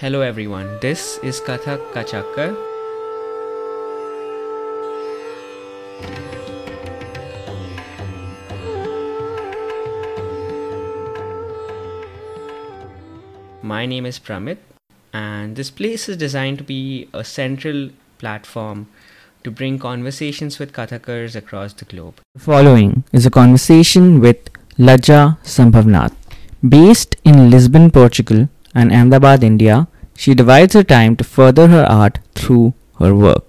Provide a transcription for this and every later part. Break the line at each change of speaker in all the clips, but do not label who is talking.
Hello everyone, this is Kathak Kachakkar. My name is Pramit, and this place is designed to be a central platform to bring conversations with Kathakars across the globe.
The following is a conversation with Lajja Sambhavnath. Based in Lisbon, Portugal and Ahmedabad, India, she divides her time to further her art through her work.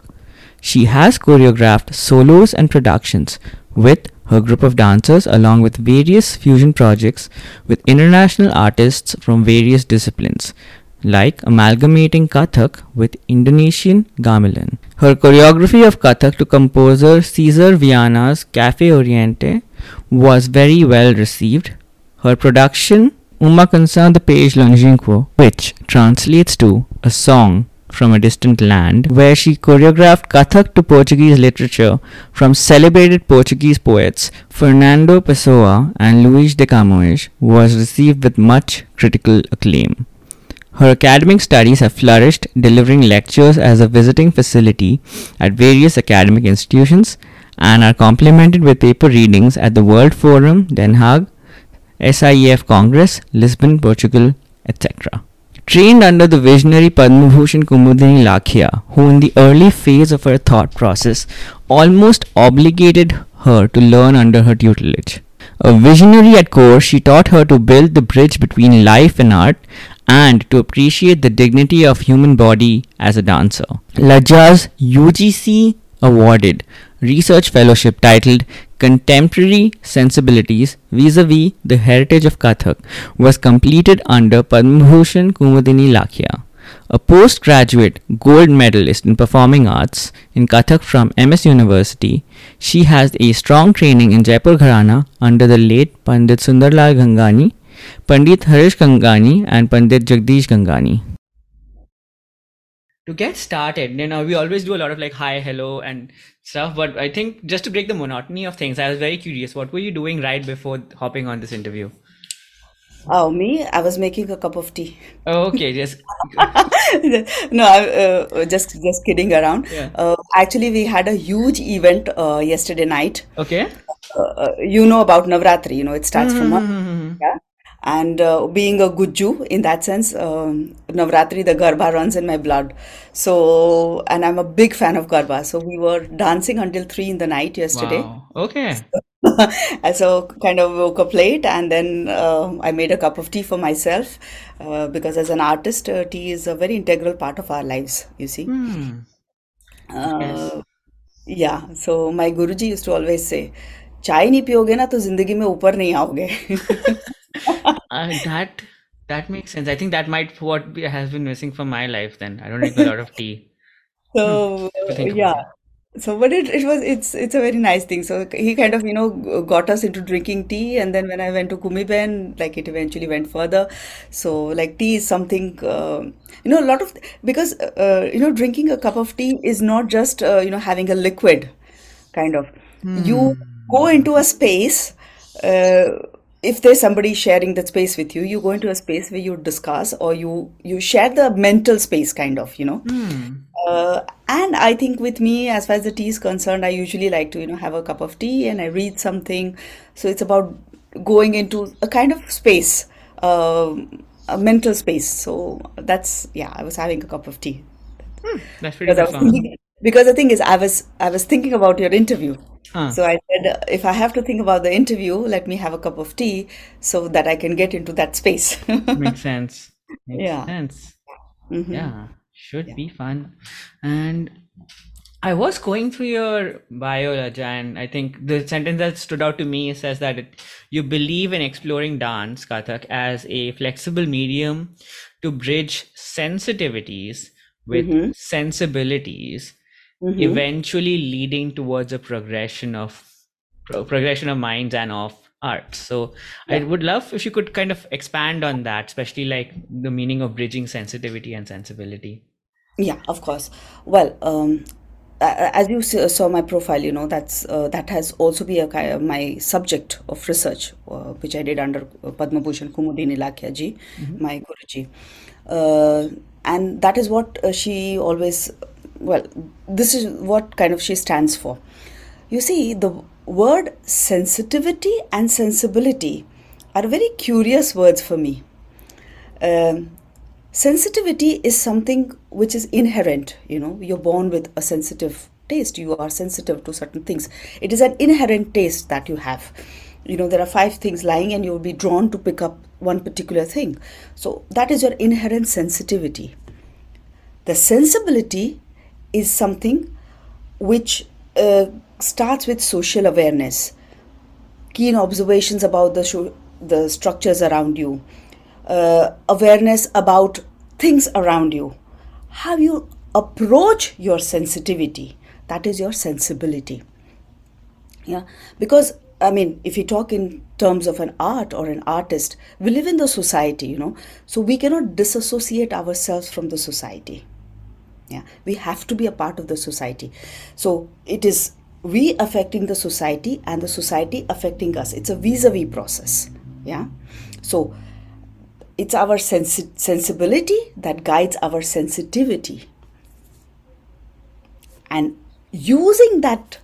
She has choreographed solos and productions with her group of dancers along with various fusion projects with international artists from various disciplines like amalgamating Kathak with Indonesian gamelan. Her choreography of Kathak to composer Cesar Viana's Cafe Oriente was very well received. Her production Uma Canção de país Longínquo, which translates to a song from a distant land, where she choreographed Kathak to Portuguese literature from celebrated Portuguese poets Fernando Pessoa and Luís de Camões, was received with much critical acclaim. Her academic studies have flourished, delivering lectures as a visiting facility at various academic institutions and are complemented with paper readings at the World Forum, Den Haag, SIEF Congress, Lisbon, Portugal, etc. Trained under the visionary Padma Bhushan Kumudini Lakhia, who in the early phase of her thought process almost obligated her to learn under her tutelage. A visionary at core, she taught her to build the bridge between life and art and to appreciate the dignity of human body as a dancer. Lajja's UGC awarded research fellowship titled Contemporary Sensibilities vis-a-vis the Heritage of Kathak was completed under Padma Bhushan Kumudini Lakhia. A postgraduate gold medalist in performing arts in Kathak from MS University, she has a strong training in Jaipur Gharana under the late Pandit Sundarlal Gangani, Pandit Harish Gangani, and Pandit Jagdish Gangani. To get started, you know, we always do a lot of like hi, hello, and stuff. But I think just to break the monotony of things, I was very curious. What were you doing right before hopping on this interview?
Oh, me? I was making a cup of tea.
Oh, okay, just
No, I, uh, just just kidding around.
yeah.
Uh, actually, we had a huge event uh, yesterday night.
Okay.
Uh, uh, you know about Navratri, you know, it starts from
Mm-hmm.
yeah And uh, being a Gujju in that sense, um, Navratri, the Garba runs in my blood. So, and I'm a big fan of Garba. So we were dancing until three in the night yesterday.
Wow. Okay.
And so kind of woke up late and then uh, I made a cup of tea for myself uh, because as an artist, uh, tea is a very integral part of our lives, you see.
Hmm. Yes.
Uh, yeah, so my Guruji used to always say, चाय नहीं पियोगे ना तो जिंदगी में ऊपर नहीं आओगे
Uh, that that makes sense. I think that might what be- has been missing from my life. Then I don't drink a lot of tea. Hmm.
So uh,
about
yeah, so but it, it was it's it's a very nice thing. So he kind of you know g- got us into drinking tea, and then when I went to Kumiben, like it eventually went further. So like tea is something uh, you know a lot of because uh, uh, you know drinking a cup of tea is not just uh, you know having a liquid kind of. You go into a space. Uh, if there's somebody sharing that space with you, you go into a space where you discuss or you you share the mental space kind of, you know.
Hmm.
Uh, and I think with me, as far as the tea is concerned, I usually like to, you know, have a cup of tea and I read something. So it's about going into a kind of space, um, a mental space. So that's, yeah, I was having a cup of tea
That's pretty
because I was thinking, because the thing is, I was I was thinking about your interview.
Huh.
So I said, if I have to think about the interview, let me have a cup of tea so that I can get into that space.
Makes sense. Makes
Yeah.
sense.
hmm
Yeah. Should
Yeah.
be fun. And I was going through your bio, and I think the sentence that stood out to me says that it, you believe in exploring dance, Kathak, as a flexible medium to bridge sensitivities with
hmm
sensibilities,
hmm
eventually leading towards a progression of pro- progression of minds and of art. So I would love if you could kind of expand on that, especially like the meaning of bridging sensitivity and sensibility.
Yeah, of course. Well, um, as you saw my profile, you know, that's uh, that has also been a kind of my subject of research, uh, which I did under uh, Padma Bhushan Kumudini Lakhia ji, my Guruji. Uh, and that is what uh, she always well this is what kind of she stands for. You see the word sensitivity and sensibility are very curious words for me. Um, sensitivity is something which is inherent you know. You're born with a sensitive taste. You are sensitive to certain things. It is an inherent taste that you have. You know there are five things lying and you will be drawn to pick up one particular thing. So that is your inherent sensitivity. The sensibility is something which uh, starts with social awareness. Keen observations about the sho- the structures around you. Uh, awareness about things around you. How you approach your sensitivity. That is your sensibility. Yeah? Because i mean if you talk in terms of an art or an artist we live in the society you know. So we cannot disassociate ourselves from the society yeah we have to be a part of the society. So it is we affecting the society and the society affecting us. It's a vis-a-vis process. Yeah? So it's our sensi- sensibility that guides our sensitivity. And using that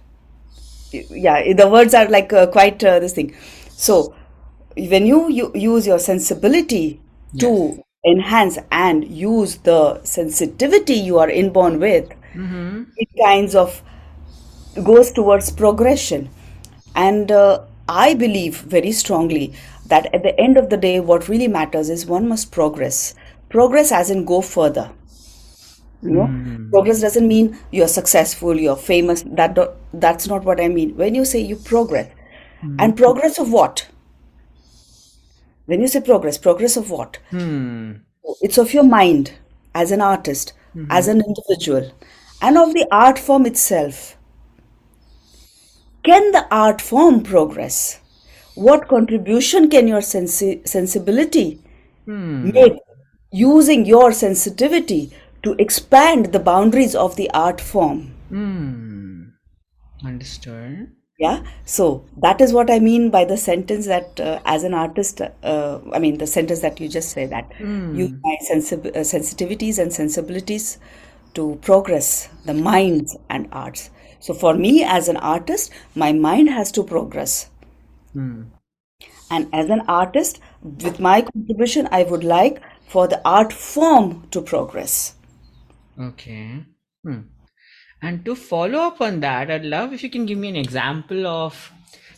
yeah the words are like uh, quite uh, this thing. So when you, you use your sensibility to
Yes.
Enhance and use the sensitivity you are inborn with
Mm-hmm.
it kinds of goes towards progression. And uh, i believe very strongly that at the end of the day what really matters is one must progress. Progress as in go further. You know progress doesn't mean you're successful you're famous. That do- that's not what i mean. When you say you progress and progress of what when you say progress progress of what
Hmm.
it's of your mind as an artist as an individual and of the art form itself can the art form progress what contribution can your sensi- sensibility make using your sensitivity to expand the boundaries of the art form
Hmm. Understood.
Yeah so that is what i mean by the sentence that uh, as an artist uh, i mean the sentence that you just say that use my sensi- uh, sensitivities and sensibilities to progress the minds and arts so for me as an artist my mind has to progress
Hmm.
and as an artist with my contribution i would like for the art form to progress
Okay. Hmm. And to follow up on that, I'd love if you can give me an example of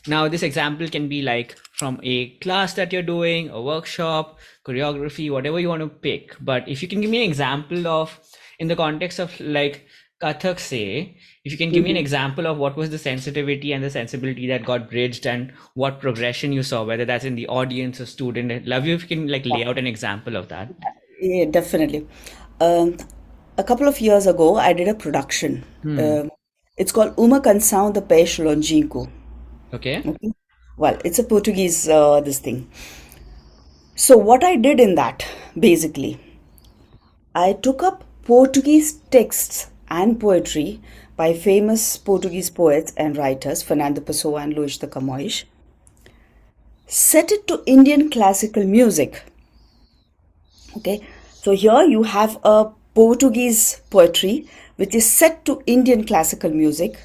now this example can be like from a class that you're doing, a workshop, choreography, whatever you want to pick. But if you can give me an example of in the context of like Kathak say, if you can give me an example of what was the sensitivity and the sensibility that got bridged and what progression you saw, whether that's in the audience or student, I'd love you if you can like lay out an example of that.
Yeah, definitely. Um, a couple of years ago, I did a production. Um, it's called Uma Canção de país Longínquo.
Okay.
Okay. Well, it's a Portuguese uh, this thing. So what I did in that, basically, I took up Portuguese texts and poetry by famous Portuguese poets and writers Fernando Pessoa and Luís de Camões, set it to Indian classical music. Okay, so here you have a Portuguese poetry which is set to Indian classical music,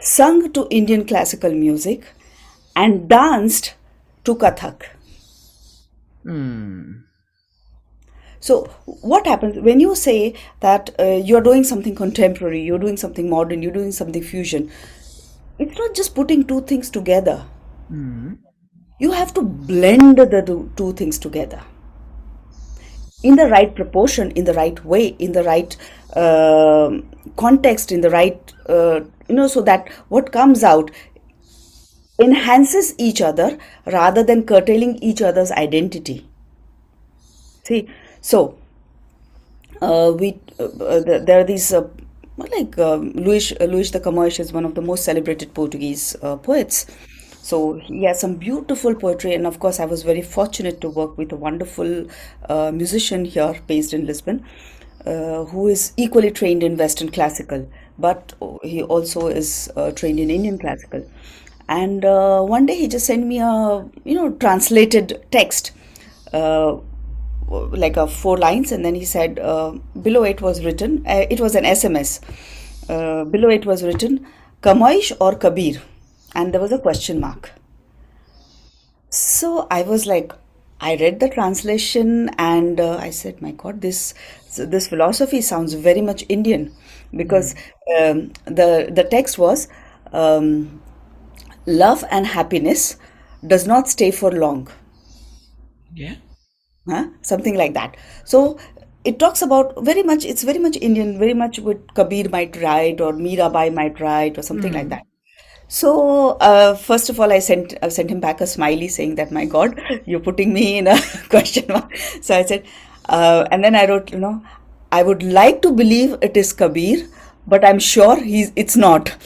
sung to Indian classical music, and danced to Kathak.
Hmm.
So, what happens when you say that uh, you're doing something contemporary, you're doing something modern, you're doing something fusion? It's not just putting two things together. You have to blend the two two things together in the right proportion, in the right way, in the right um context, in the right, uh, you know, so that what comes out enhances each other rather than curtailing each other's identity. See, so uh, we uh, uh, there are these uh, like um, Luís uh, Luís de Camões is one of the most celebrated Portuguese uh, poets. So he has some beautiful poetry, and of course, I was very fortunate to work with a wonderful uh, musician here based in Lisbon, uh, who is equally trained in Western classical, but he also is uh, trained in Indian classical. And uh, one day he just sent me a you know translated text. Uh, like a four lines, and then he said uh, below it was written. Uh, it was an SMS. Uh, below it was written Camões or Kabir, and there was a question mark. So I was like, I read the translation and uh, I said, my God, this this philosophy sounds very much Indian because um, the the text was um, love and happiness does not stay for long,
Yeah.
huh? Something like that. So it talks about very much. It's very much Indian, very much what Kabir might write or Mirabai might write or something like that. So uh, first of all, I sent I sent him back a smiley saying that my God, you're putting me in a question mark. So I said, uh, and then I wrote, you know, I would like to believe it is Kabir, but I'm sure he's it's not.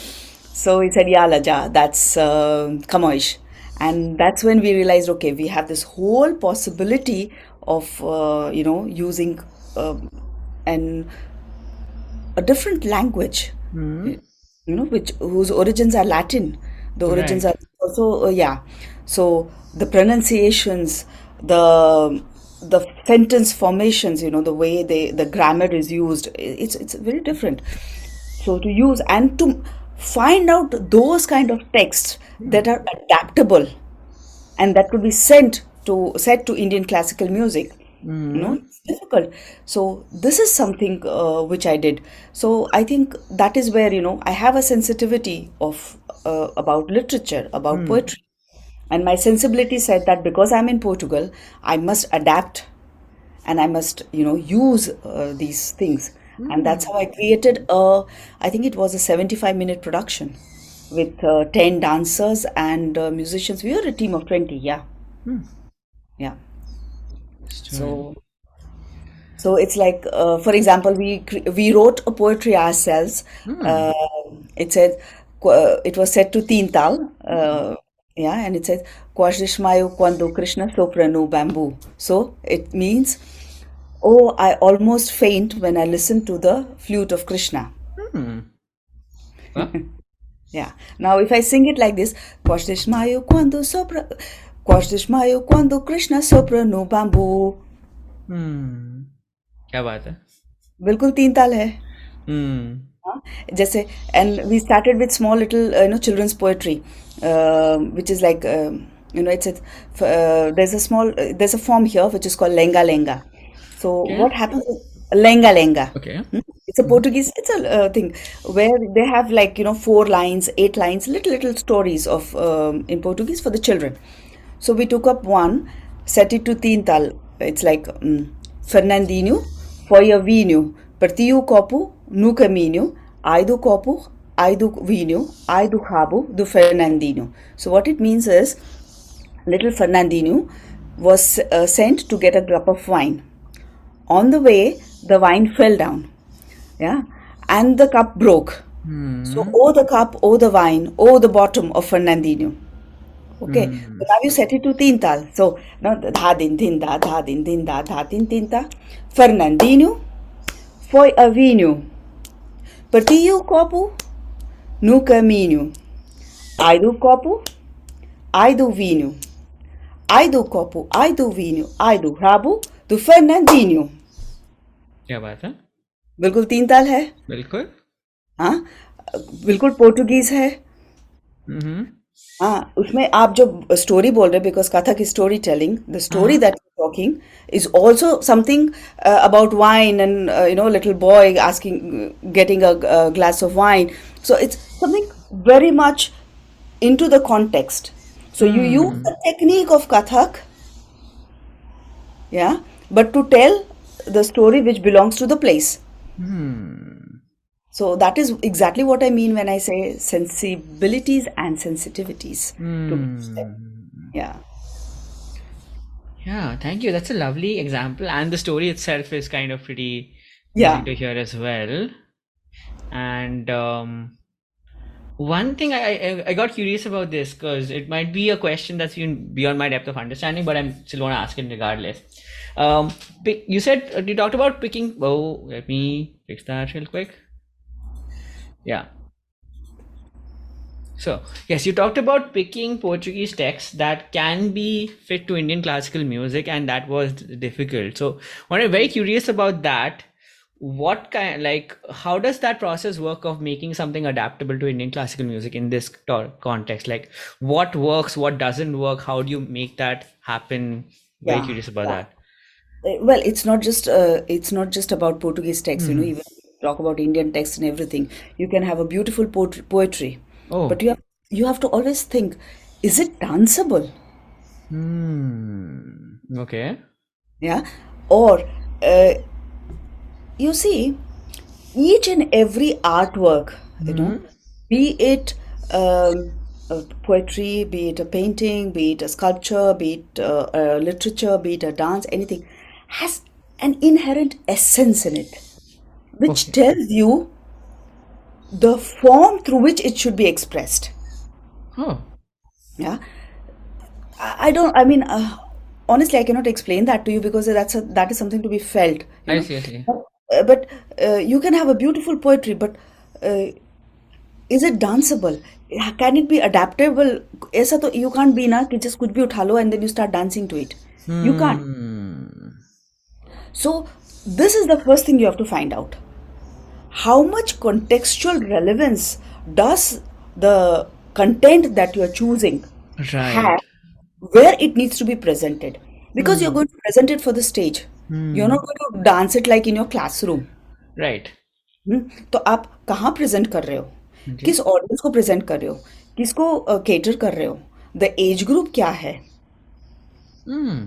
So he said, Yeah, Lajja, that's uh, Camões. And that's when we realized, okay, we have this whole possibility of, uh, you know, using um an a different language you know which whose origins are latin the origins
Right.
are also uh, yeah so the pronunciations the the sentence formations you know the way they the grammar is used it's it's very different so to use and to find out those kind of texts that are adaptable and that could be sent to set to Indian classical music. You know, it's difficult. So this is something uh, which I did. So I think that is where you know I have a sensitivity of uh, about literature, about poetry, and my sensibility said that because I'm in Portugal, I must adapt and I must, you know, use uh, these things. And that's how I created a, I think it was a 75 minute production with uh, 10 dancers and uh, musicians. We were a team of 20, yeah. Yeah. So, so it's like, uh, for example, we we wrote a poetry ourselves. Uh, it said, it was set to Tintal, uh, yeah, and it says, Quashrishmayu quando Krishna soprano bamboo. So it means, oh, I almost faint when I listen to the flute of Krishna.
Huh?
Yeah. Now, if I sing it like this, Quashrishmayu quando sopra, Quashrishmayu quando Krishna soprano bamboo.
Hmm. क्या बात है
बिल्कुल तीन ताल है
Hmm.
हाँ, जैसे and we started with small little uh, you know children's poetry uh, which is like um, you know it's a uh, there's a small uh, there's a form here which is called lenga lenga so
Okay.
what happens is lenga lenga
Okay.
Hmm? it's a portuguese it's a uh, thing where they have like you know four lines eight lines little little stories of um, in portuguese for the children so we took up one set it to tintal it's like um, fernandinho foi a vinho partiu o copo no caminho ai do copo ai do vinho ai do rabo do fernandinho. So what it means is little fernandinho was uh, sent to get a cup of wine. On the way the wine fell down. Yeah? And the cup broke. So oh the cup oh the wine oh the bottom of fernandinho okay? Now you set it to teen taal. So no धा दिन दिन दा धा दिन दिन दा धा तीन तीन ता. फर्नांडिनो फॉय अवीनो पर्टियो कॉपु नु कमीनो आई दो कॉपु आई दो वीनो आई दो कॉपु आई दो वीनो आई दो राबु तो फर्नांडिनो
क्या बात है?
बिल्कुल तीन ताल है।
बिल्कुल।
हाँ? बिल्कुल पोर्टुगीज है.
हम्म।
हाँ उसमें आप जो स्टोरी बोल रहे because Kathak story telling the story that talking is also something about wine and you know little boy asking getting a glass of wine so it's something very much into the context so you use the technique of kathak yeah but to tell the story which belongs to the place so that is exactly what i mean when i say sensibilities and sensitivities to yeah
Yeah, thank you. That's a lovely example, and the story itself is kind of pretty
Yeah.
to hear as well. And um, one thing I, I I got curious about this because it might be a question that's even beyond my depth of understanding, but I'm still want to ask it regardless. Um, pick, you said uh, you talked about picking. Oh, let me fix that real quick. Yeah. So, yes, you talked about picking Portuguese texts that can be fit to Indian classical music, and that was difficult. So, when I'm very curious about that, what kind, like, how does that process work of making something adaptable to Indian classical music in this to- context? Like, what works, what doesn't work? How do you make that happen? Very
Yeah,
curious about
yeah.
that.
Uh, Well, it's not just uh, it's not just about Portuguese text, you know,
Hmm.
even talk about Indian text and everything. You can have a beautiful poetry, poetry,
Oh,
but you have you have to always think, is it danceable?
hmm. Okay.
Yeah, or uh, you see, each and every artwork, you know, be it um, poetry, be it a painting, be it a sculpture, be it uh, a literature, be it a dance, anything, has an inherent essence in it, which
Okay.
tells you the form through which it should be expressed.
Oh,
Yeah, I, I don't. I mean, uh, honestly, I cannot explain that to you because that's a, that is something to be felt. You
I
know.
see, I see.
Uh, but uh, you can have a beautiful poetry, but uh, is it danceable? Can it be adaptable? ऐसा तो you can't be ना कि just कुछ भी उठा लो and then you start dancing to it. You can't.
Hmm.
So this is the first thing you have to find out. How much contextual relevance does the content that you are choosing
Right.
have where it needs to be presented? Because you're going to present it for the stage. You're not going to dance it like in your classroom.
Right.
हम्म, तो आप कहाँ present कर रहे हो किस audience को present कर रहे हो किसको केटर कर रहे हो द एज ग्रुप क्या है
Hmm.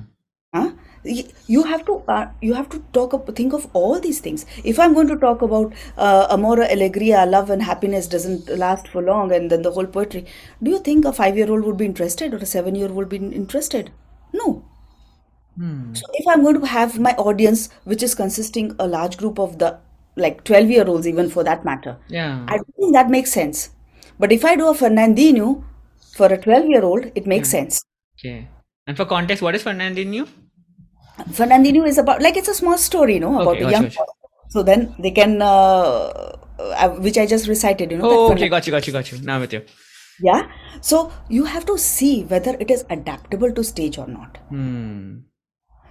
हाँ You have to uh, you have to talk up, think of all these things if i'm going to talk about uh, amore alegria love and happiness doesn't last for long and then the whole poetry do you think a 5 year old would be interested or a 7 year old would be interested no
Hmm.
so if i'm going to have my audience which is consisting a large group of the like 12 year olds even for that matter
Yeah.
I don't think that makes sense. But if I do a Fernandinho for a 12 year old, it makes sense.
Okay. And for context, what is Fernandinho?
Fernandinho is about, like, it's a small story, you know, about
Okay,
a young
gotcha.
boy. So then they can, uh, uh, which I just recited, you know.
Oh, okay, got you, got you, got you. Now I'm with you.
Yeah. So you have to see whether it is adaptable to stage or not,
Hmm.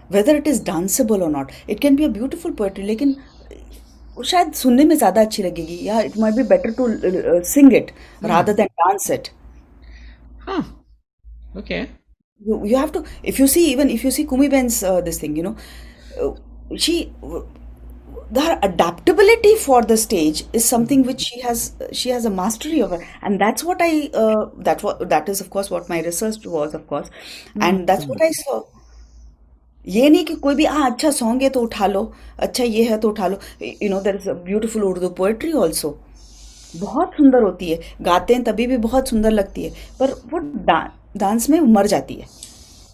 whether it is danceable or not. It can be a beautiful poetry, लेकिन शायद सुनने में ज़्यादा अच्छी लगेगी या it might be better to uh, sing it rather than dance it.
Huh.
You, you have to if you see even if you see Kumi Ben's uh, this thing you know uh, she her adaptability for the stage is something which she has she has a mastery over and that's what I uh, that what that is of course what my research was of course and that's what I saw ये नहीं कि कोई भी हाँ अच्छा song है तो उठा लो अच्छा ये है तो उठा लो you know there is a beautiful Urdu poetry also बहुत सुंदर होती है गाते हैं तभी भी बहुत सुंदर लगती है पर वो डा, डांस में मर जाती है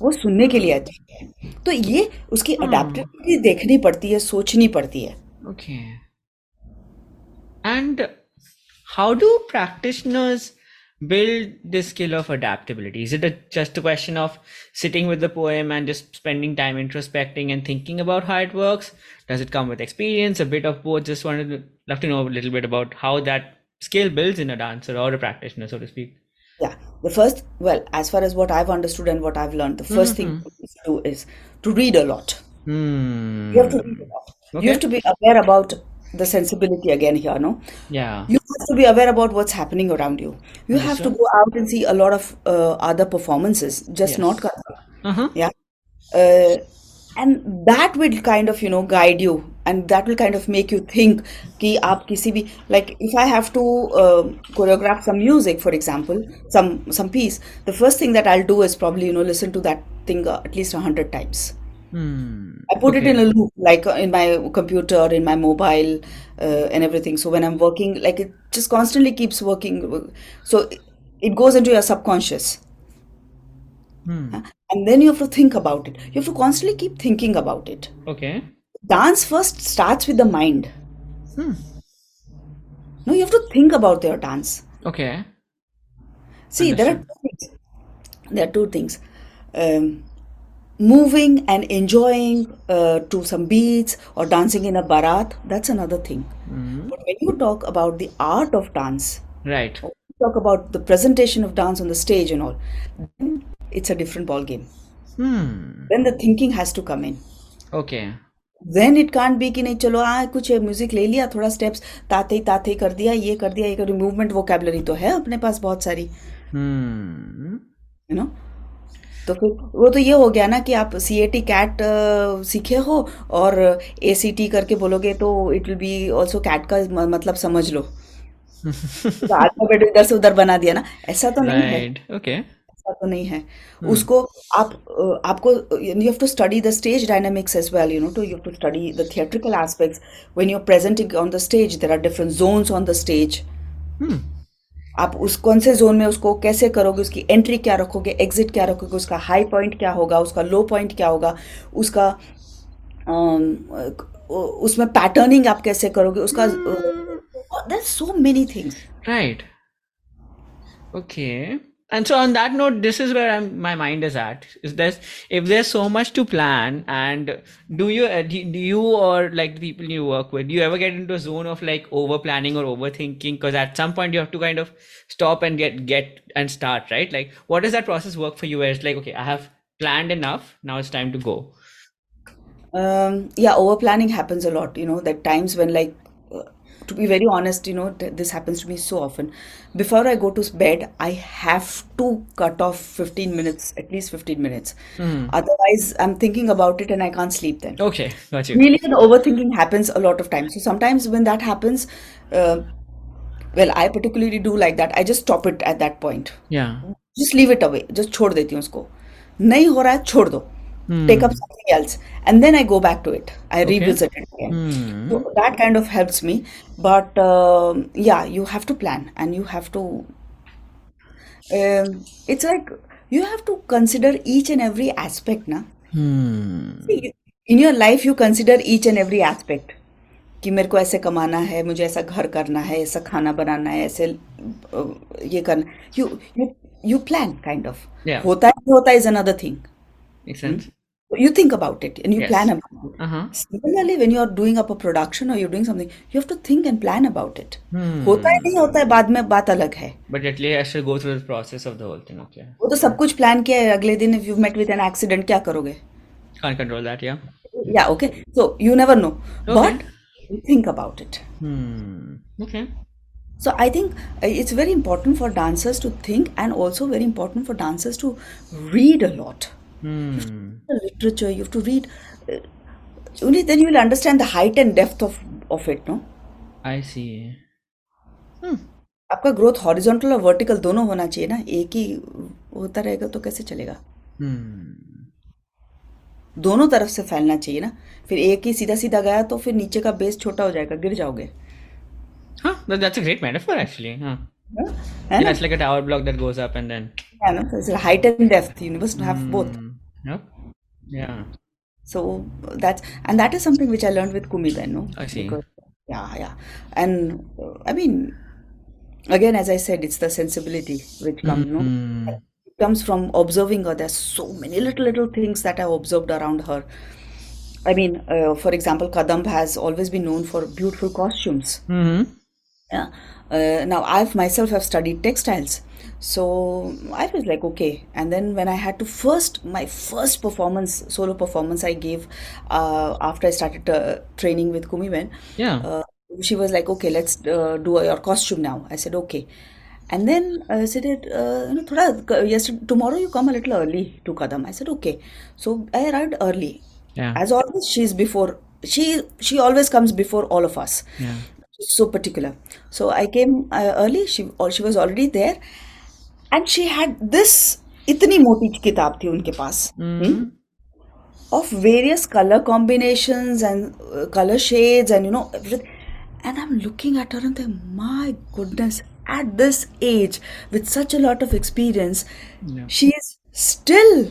वो सुनने के लिए अच्छी है तो ये उसकी अडेप्टेबिलिटी देखनी पड़ती है सोचनी पड़ती है
Okay. And how do practitioners build this skill of adaptability? Is it a, just a question of sitting with the poem and just spending time introspecting and thinking about how it works? Does it come with experience? A bit of both? Just wanted to love to know a little bit about how that skill builds in a dancer or a practitioner, so to speak.
Yeah, the first, well, as far as what I've understood and what I've learned, the 1st thing you need to do is to read a lot.
Hmm.
You have to read a lot. You have to be aware about the sensibility again here, no?
Yeah.
You have to be aware about what's happening around you. You have to go out and see a lot of uh, other performances, just
Yes.
not Kathak.
Uh-huh.
Yeah. Uh, and that will kind of, you know, guide you and that will kind of make you think कि आप किसी भी like if I have to uh, choreograph some music for example some some piece the first thing that I'll do is probably you know listen to that thing uh, at least a hundred times
Hmm.
I put it
Okay.
in a loop, like uh, in my computer, in my mobile, uh, and everything. So when I'm working, like it just constantly keeps working. So it- it goes into your subconscious,
Hmm.
and then you have to think about it. You have to constantly keep thinking about it.
Okay.
Dance first starts with the mind.
Hmm.
No, you have to think about your dance.
Okay.
See, there are two things. There are two things. Um, moving and enjoying uh, to some beats or dancing in a barat, that's another thing.
Hmm.
But when you talk about the art of dance,
Right.
talk about the presentation of dance on the stage and all, it's a different ball game.
Hmm.
Then the thinking has to come in.
Okay.
Then it can't be कि नहीं चलो हाँ कुछ music ले लिया थोड़ा steps ताते ही ताते ही कर दिया ये कर दिया ये कर मूवमेंट वोकेबलरी तो है अपने पास बहुत सारी
Hmm.
यू नो तो फिर वो तो ये हो गया ना कि आप सी ए टी कैट सीखे हो और ए सी टी करके बोलोगे तो it will be also cat का मतलब समझ लो तो अल्फ़ाबेट इधर से उधर बना दिया ना ऐसा तो नहीं है
Right. Okay.
ऐसा तो नहीं है उसको आप आपको you have to study the stage dynamics as well you know to you have to study the theatrical aspects when you are presenting on the stage there are different zones on the
stage.
आप उस कौन से zone में उसको कैसे करोगे उसकी entry क्या रखोगे एग्जिट क्या रखोगे उसका हाई पॉइंट क्या होगा उसका लो पॉइंट क्या होगा उसका उसमें पैटर्निंग आप कैसे करोगे उसका there so many things
Right. Okay. And so on that note, this is where I'm, my mind is at. Is this if there's so much to plan, and do you uh, do you or like the people you work with, do you ever get into a zone of like over planning or overthinking? Because at some point you have to kind of stop and get get and start, right? Like, what does that process work for you? Where it's like, okay, I have planned enough. Now it's time to go.
Um, yeah, over planning happens a lot. You know, that times when, like, to be very honest, you know, th- this happens to me so often. Before I go to bed, I have to cut off 15 minutes, at least 15 minutes. Otherwise, I'm thinking about it and I can't sleep then.
Okay, got you.
Really, the overthinking happens a lot of times. So sometimes when that happens, uh, well, I particularly do like that. I just stop it at that point.
Yeah.
just leave it away just छोड़ देती हूँ उसको नहीं हो रहा है छोड़ दो Take up something else and then I go back to it I okay. revisit it again
Hmm.
so that kind of helps me but um yeah you have to plan and you have to um, it's like you have to consider each and every aspect na
Hmm.
See, in your life you consider each and every aspect कि मेरे को ऐसे कमाना है मुझे ऐसा घर करना है ऐसा खाना बनाना है ऐसे ये करना you you you plan kind
of
होता है होता is another
thing sense.
you think about it and you
Yes.
plan about it
Uh huh.
similarly when you're doing up a production or you're doing something you have to think and plan about it
Hmm.
होता है नहीं होता है बाद में बात अलग है
But at least I should go through the process of the whole thing. Okay.
वो तो सब कुछ प्लान किया है अगले दिन if you met with an accident क्या करोगे
Can't control that, yeah.
yeah okay so you never know
Okay.
but you think about it
Hmm. Okay.
So I think uh, it's very important for dancers to think and also very important for dancers to read a lot.
Hmm.
Literature you have to read. Uh, only then you will understand the height and depth of of it. No,
I see.
आपका growth horizontal और vertical दोनों होना चाहिए ना एक ही होता रहेगा तो कैसे चलेगा
Hmm.
दोनों तरफ़ से फैलना चाहिए ना फिर एक ही सीधा सीधा गया तो फिर नीचे का बेस छोटा हो जाएगा गिर जाओगे.
That, that's a great metaphor, actually.
है
Yeah,
ना
it's like a tower block that goes up and then.
है ना height and depth both
Hmm. Yep. Yeah.
So that's and that is something which I learned with Kumi Ben, no?
I see.
Because, yeah, yeah. And uh, I mean, again, as I said, it's the sensibility which comes, no? It comes from observing her. There's so many little, little things that I've observed around her. I mean, uh, for example, Kadamb has always been known for beautiful costumes.
Hmm.
Yeah. Uh, now I've myself have studied textiles, so I was like, okay. And then when I had to first my first performance, solo performance, I gave uh, after I started uh, training with Kumi Ben.
Yeah.
Uh, she was like, okay, let's uh, do your costume now. I said, okay. And then uh, I said, it, uh, you know, thoda, yesterday, tomorrow you come a little early to Kadamb. I said, okay. So I arrived early.
Yeah.
As always, she's before. She she always comes before all of us
Yeah.
She's so particular. So I came uh, early. She or she was already there, and she had this इतनी मोटी किताब थी उनके पास of various colour combination and colour shades and you know and I am looking at uh my goodness at this age with such a lot of experience she is still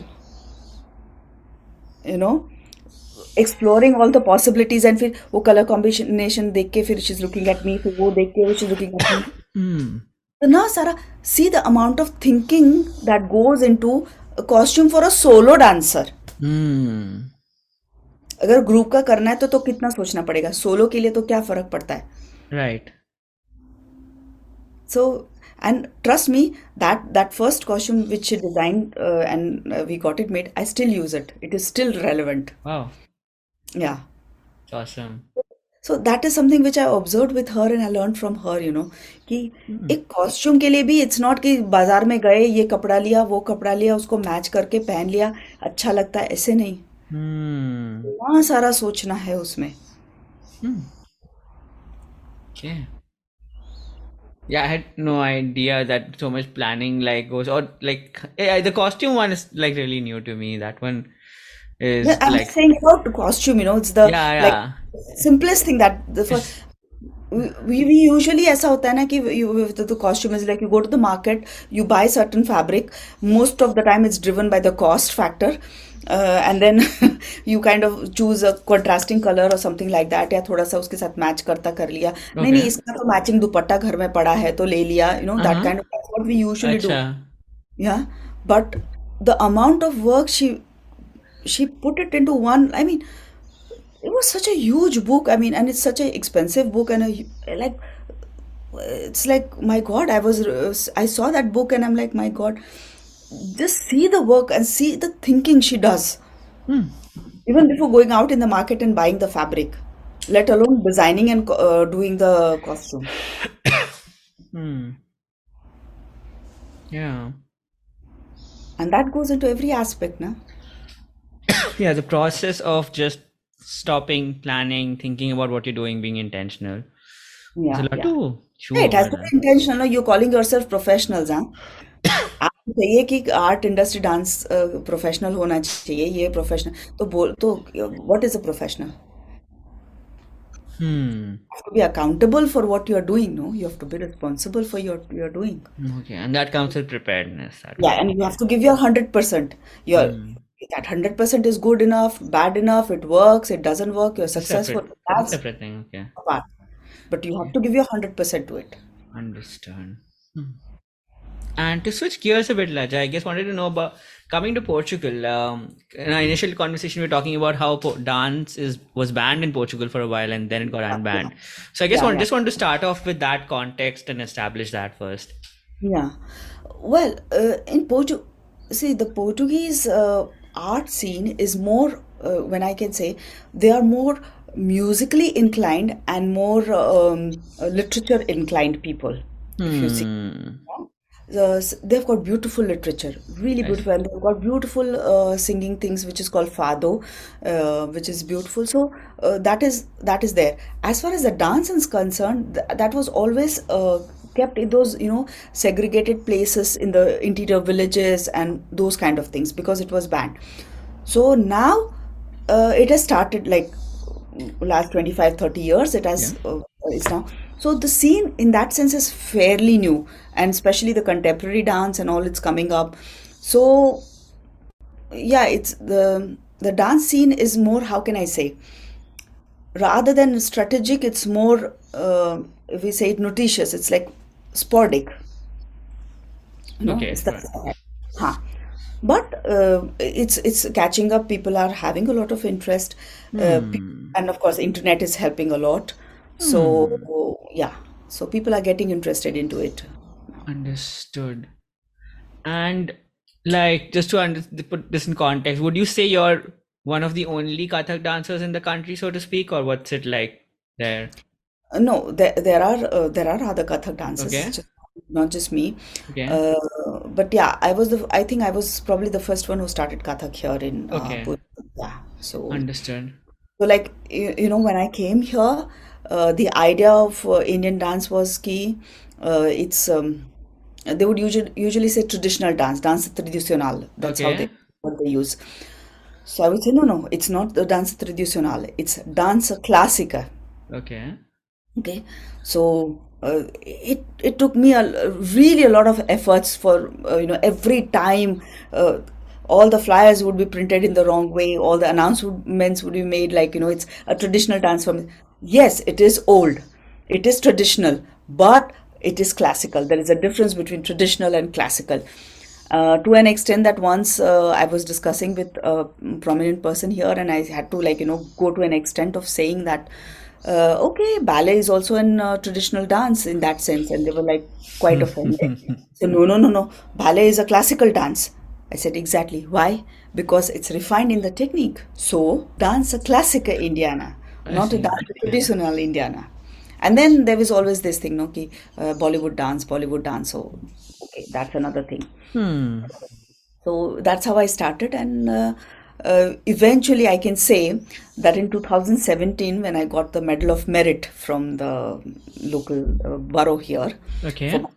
you know exploring all the possibilities and फिर वो colour combination देख के फिर she is looking at me फिर वो देख के वो इज़ लुकिंग
एट
मी ना सारा see the amount of thinking that goes into costume for a solo dancer अगर ग्रुप का करना है तो तो कितना सोचना पड़ेगा? सोलो के लिए तो क्या फ़र्क पड़ता है?
Right
so and trust me that that first costume which design and we got it made I still use it it is still relevant Yeah.
awesome.
So that is something which I observed with her and I learned from her, you know, कि एक costume के लिए भी it's not कि बाज़ार में गए ये कपड़ा लिया वो कपड़ा लिया उसको मैच करके पहन लिया अच्छा लगता है ऐसे नहीं
Hmm.
वहाँ सारा सोचना है उसमें
Okay. Yeah, I had no idea that so much planning like goes or like eh, the costume one is like really new to me. That one is
Yeah, I'm
like
saying about the costume, you know, it's the
yeah, yeah.
like simplest thing that the first we, we usually ऐसा होता है ना कि you the, the costume is like you go to the market you buy certain fabric most of the time it's driven by the cost factor uh, and then you kind of choose a contrasting color or something like that या थोड़ा सा उसके साथ match करता कर लिया नहीं नहीं
Okay.
इसका तो मैचिंग दुपट्टा घर में पड़ा है तो ले लिया you know that
Uh-huh.
kind of that's what we usually do
Acha.
yeah but the amount of work she put it into one i mean it was such a huge book i mean and it's such an expensive book and a, like it's like my god i was i saw that book and i'm like my god just see the work and see the thinking she does even before going out in the market and buying the fabric let alone designing and uh, doing the costume
Hmm. Yeah.
and that goes into every aspect na
Yeah, the process of just stopping, planning, thinking about what you're doing, being intentional. There's
yeah
a lot
yeah
to chew
Yeah, it has
over
to
that.
be intentional. No? You're calling yourself professionals, हाँ? आपको चाहिए कि art industry dance professional होना चाहिए ये professional तो बोल तो what is a professional
Hmm.
have to be accountable for what you are doing no you have to be responsible for your you're doing
Okay, and that comes with preparedness. That
yeah and you have to give your 100% your that 100% is good enough bad enough it works it doesn't work you're successful
separate, a
that's
separate thing. Okay,
apart but you have to give your 100% to it
understand. Hmm. And to switch gears a bit, Lajja, I guess wanted to know about coming to Portugal. Um, in our initial conversation, we were talking about how po- dance is was banned in Portugal for a while, and then it got unbanned. So I guess
Yeah,
want,
yeah.
just want to start off with that context and establish that first.
Yeah. Well, uh, in Portu, see, the Portuguese uh, art scene is more, uh, when I can say, they are more musically inclined and more um, uh, literature inclined people. If you see,
Hmm.
the, they've got beautiful literature, really beautiful, and they've got beautiful uh, singing things, which is called fado, uh, which is beautiful. So uh, that is that is there. As far as the dance is concerned, th- that was always uh, kept in those you know segregated places in the interior villages and those kind of things because it was banned. So now uh, it has started like last 25 30 years it has uh, it's now. So the scene in that sense is fairly new and especially the contemporary dance and all it's coming up. So yeah it's the the dance scene is more how can i say? Rather than strategic it's more uh, if we say it notitious it's like sporadic. You know
Okay,
it's the
right.
huh. but uh, it's it's catching up. People are having a lot of interest. Uh, pe- and of course internet is helping a lot. So yeah. So people are getting interested into it.
Understood. And like just to under- put this in context, would you say you're one of the only Kathak dancers in the country, so to speak, or what's it like there?
No there, there are uh, there are other kathak dancers
Okay.
just, not just me
Okay.
uh, but yeah i was the i think i was probably the first one who started kathak here in uh,
Okay.
Pune. yeah so
Understood.
So, like, you, you know, when I came here, uh, the idea of uh, Indian dance was key. Uh, it's um, they would usually usually say traditional dance, dance tradicional. That's how they
Okay.
what they use. So I would say no, no, it's not the dance tradicional. It's dance clásica.
Okay.
Okay, so uh, it it took me a really a lot of efforts for uh, you know every time uh, all the flyers would be printed in the wrong way, all the announcements would be made like you know it's a traditional form. Yes, it is old, it is traditional, but it is classical. There is a difference between traditional and classical. Uh, to an extent that once uh, I was discussing with a prominent person here, and I had to like you know go to an extent of saying that uh, okay, ballet is also an uh, traditional dance in that sense. And they were like quite offended. So, no, no, no, no. Ballet is a classical dance. I said, exactly. Why? Because it's refined in the technique. So, dance a classical Indiana,
I
not a dance
Okay.
traditional Indiana. And then there was always this thing, no, ki, uh, Bollywood dance, Bollywood dance. So, okay, that's another thing.
Hmm.
So that's how I started, and uh, eventually I can say that in 2017, when I got the Medal of Merit from the local uh, borough here for
Okay.
my,